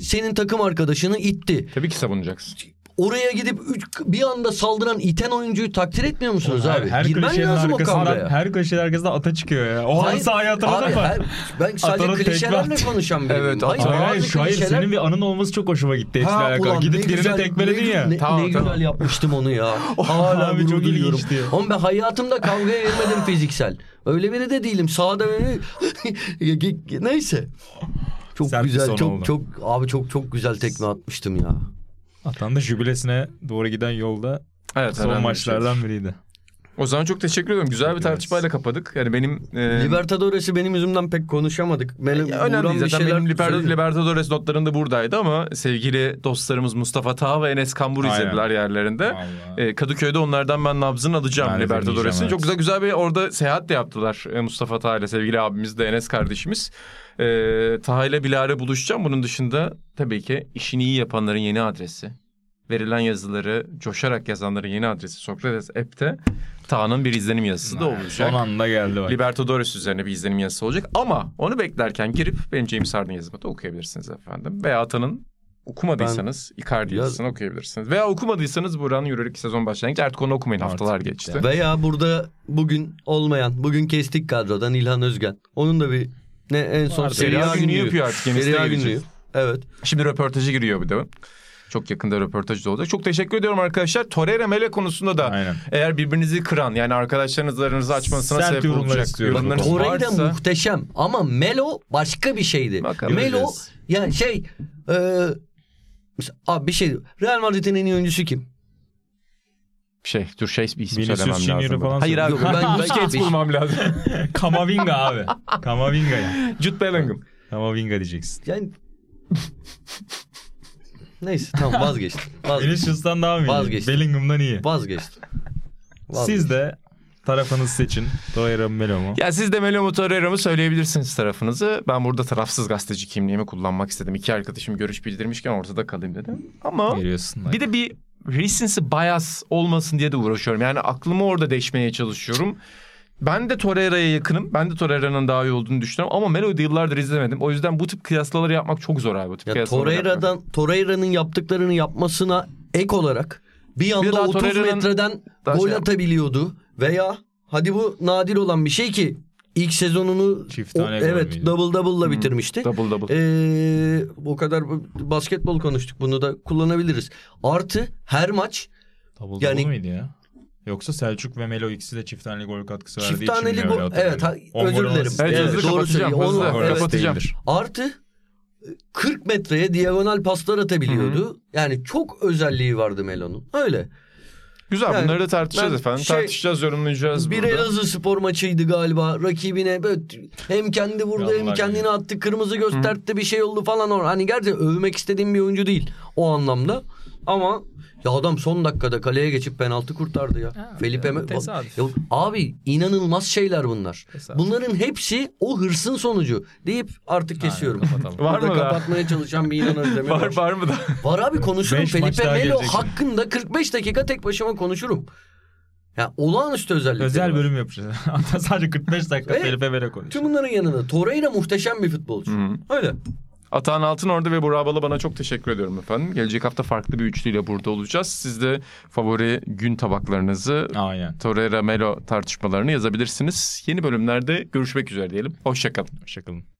senin takım arkadaşını itti. Tabii ki savunacaksın. Oraya gidip üç, bir anda saldıran iten oyuncuyu takdir etmiyor musunuz abi? her Girmen lazım o arkasından, her klişenin arkasından ata çıkıyor ya. O Hayır, sahayı hatırladın mı? her- ben sadece Atanın klişelerle konuşan biriyim. Evet, hayır, Hayır, hayır, hayır, klişeler- senin bir anın olması çok hoşuma gitti hepsiyle Ha, alakalı. ulan Gidip ne birine tekmeledin ya. Ne, Tamam, ne tamam. güzel yapmıştım onu ya. Hala Abi gurur çok duyuyorum. ilginçti. Oğlum ben hayatımda kavgaya girmedim fiziksel. Öyle biri de değilim. Sağda. Neyse. Çok Sert güzel, çok oldu. çok abi çok çok güzel tekme atmıştım ya. Atan da jübilesine doğru giden yolda Evet, son maçlardan biriydi. O zaman çok teşekkür ediyorum. Güzel bir tartışmayla kapadık. Yani benim... E, Libertadores'i benim yüzümden pek konuşamadık. Benim Ya önemli değil. Zaten benim Liber- söyledi. Libertadores notlarında buradaydı ama sevgili dostlarımız Mustafa Taha ve Enes Kambur Aynen. izlediler yerlerinde. E, Kadıköy'de onlardan ben nabzını alacağım Ben Libertadores'in. dinleyeceğim, Çok evet. güzel güzel bir orada seyahat de yaptılar e, Mustafa Taha ile sevgili abimiz de Enes kardeşimiz. E, Taha ile Bilal'e buluşacağım. Bunun dışında tabii ki işini iyi yapanların yeni adresi. Verilen yazıları coşarak yazanların yeni adresi Sokrates App'te Taha'nın bir izlenim yazısı da olacak. Son anda geldi bak. Libertadores üzerine bir izlenim yazısı olacak. Ama onu beklerken girip benim James Harden yazımı da okuyabilirsiniz efendim. Veya Atan'ın okumadıysanız Icardi Ya- yazısını okuyabilirsiniz. Veya okumadıysanız Buran'ın Euroleague sezon başlangıcı artık onu okumayın Artık haftalar bitti. geçti. Veya burada bugün olmayan, bugün kestik kadrodan İlhan Özgen. Onun da bir ne en son. Serie A günlüğü yapıyor artık. Serie A günlüğü. Evet. Şimdi röportajı giriyor bir de. Çok yakında röportaj da olacak. Çok teşekkür ediyorum arkadaşlar. Torreira Mele konusunda da Aynen. eğer birbirinizi kıran yani arkadaşlarınızla aranızı açmasına Sert sebep olacak Torreira varsa... muhteşem ama Melo başka bir şeydi. Bakalım. Melo Göreceğiz. yani şey e, mesela- abi bir şey Real Madrid'in en iyi oyuncusu kim? Şey dur şey bir isim Vinicius söylemem Junior'u lazım. falan Hayır abi Yok, ben- ben- Busquets bulmam lazım. Kamavinga abi. Kamavinga ya. Jude Bellingham. Kamavinga diyeceksin. Yani Neyse tamam vazgeçtim. Vazgeçtim. Vinicius'tan daha mı iyi? Vazgeçtim. Bellingham'dan iyi. vazgeçtim. Vazgeçtim. Siz de tarafınızı seçin. Torreira mı Melo mu? Ya siz de Melo Torreira mı söyleyebilirsiniz tarafınızı. Ben burada tarafsız gazeteci kimliğimi kullanmak istedim. İki arkadaşım görüş bildirmişken ortada kalayım dedim. Ama Geliyorsun. bir de bir recency bias olmasın diye de uğraşıyorum. Yani aklımı orada deşmeye çalışıyorum. Ben de Torreira'ya yakınım. Ben de Torreira'nın daha iyi olduğunu düşünüyorum. Ama Melo'yu da yıllardır izlemedim. O yüzden bu tip kıyaslamaları yapmak çok zor abi. Bu tip Ya. Torreira'dan Torreira'nın yaptıklarını yapmasına ek olarak bir anda daha 30 Torreira'nın metreden gol şey atabiliyordu veya hadi bu nadir olan bir şey ki ilk sezonunu Çift o- tane gol evet müydü? double double'la Hmm. bitirmişti. Double double. Ee, o kadar basketbol konuştuk bunu da kullanabiliriz. Artı her maç Double Yani- double mıydı ya? Yoksa Selçuk ve Melo ikisi de çift taneli gol katkısı verdiği çift için taneli mi gol evet ha, özür gol dilerim. Evet, hızlı doğru kapatacağım, söylüyor. hızlı. Onu, Evet. evet. Kapatacağım. Değildir. Artı 40 metreye diagonal paslar atabiliyordu. Yani çok özelliği vardı Melo'nun. Öyle. Güzel yani bunları da tartışacağız ben efendim. şey- tartışacağız, yorumlayacağız Bir burada. Elazığ spor maçıydı galiba. Rakibine böyle hem kendi vurdu hem kendini iyi. attı. Kırmızı gösterdi bir şey oldu falan. or- Hani gerçekten övmek istediğim bir oyuncu değil o anlamda. Ama ya adam son dakikada kaleye geçip penaltı kurtardı ya. Felipe ya, Me- tesadüf. Ya abi inanılmaz şeyler bunlar. Tesadüf. Bunların hepsi o hırsın sonucu deyip artık kesiyorum. kapatalım. Var Burada mı kapatmaya çalışan bir İnan Özdemir var. Var var mı da? Var abi konuşurum. Felipe Melo gelecek hakkında 45 dakika tek başıma konuşurum. Ya olağanüstü özellikleri Özel var. bölüm yapacağız. Hatta sadece 45 dakika. Felipe Melo Tüm konuşuyor. bunların yanında Torreira muhteşem bir futbolcu. Hı. Öyle. Atahan Altın orada ve Burak Bala bana çok teşekkür ediyorum efendim. Gelecek hafta farklı bir üçlüyle burada olacağız. Siz de favori gün tabaklarınızı Aynen. Torreira Melo tartışmalarını yazabilirsiniz. Yeni bölümlerde görüşmek üzere diyelim. Hoşçakalın. Hoşçakalın.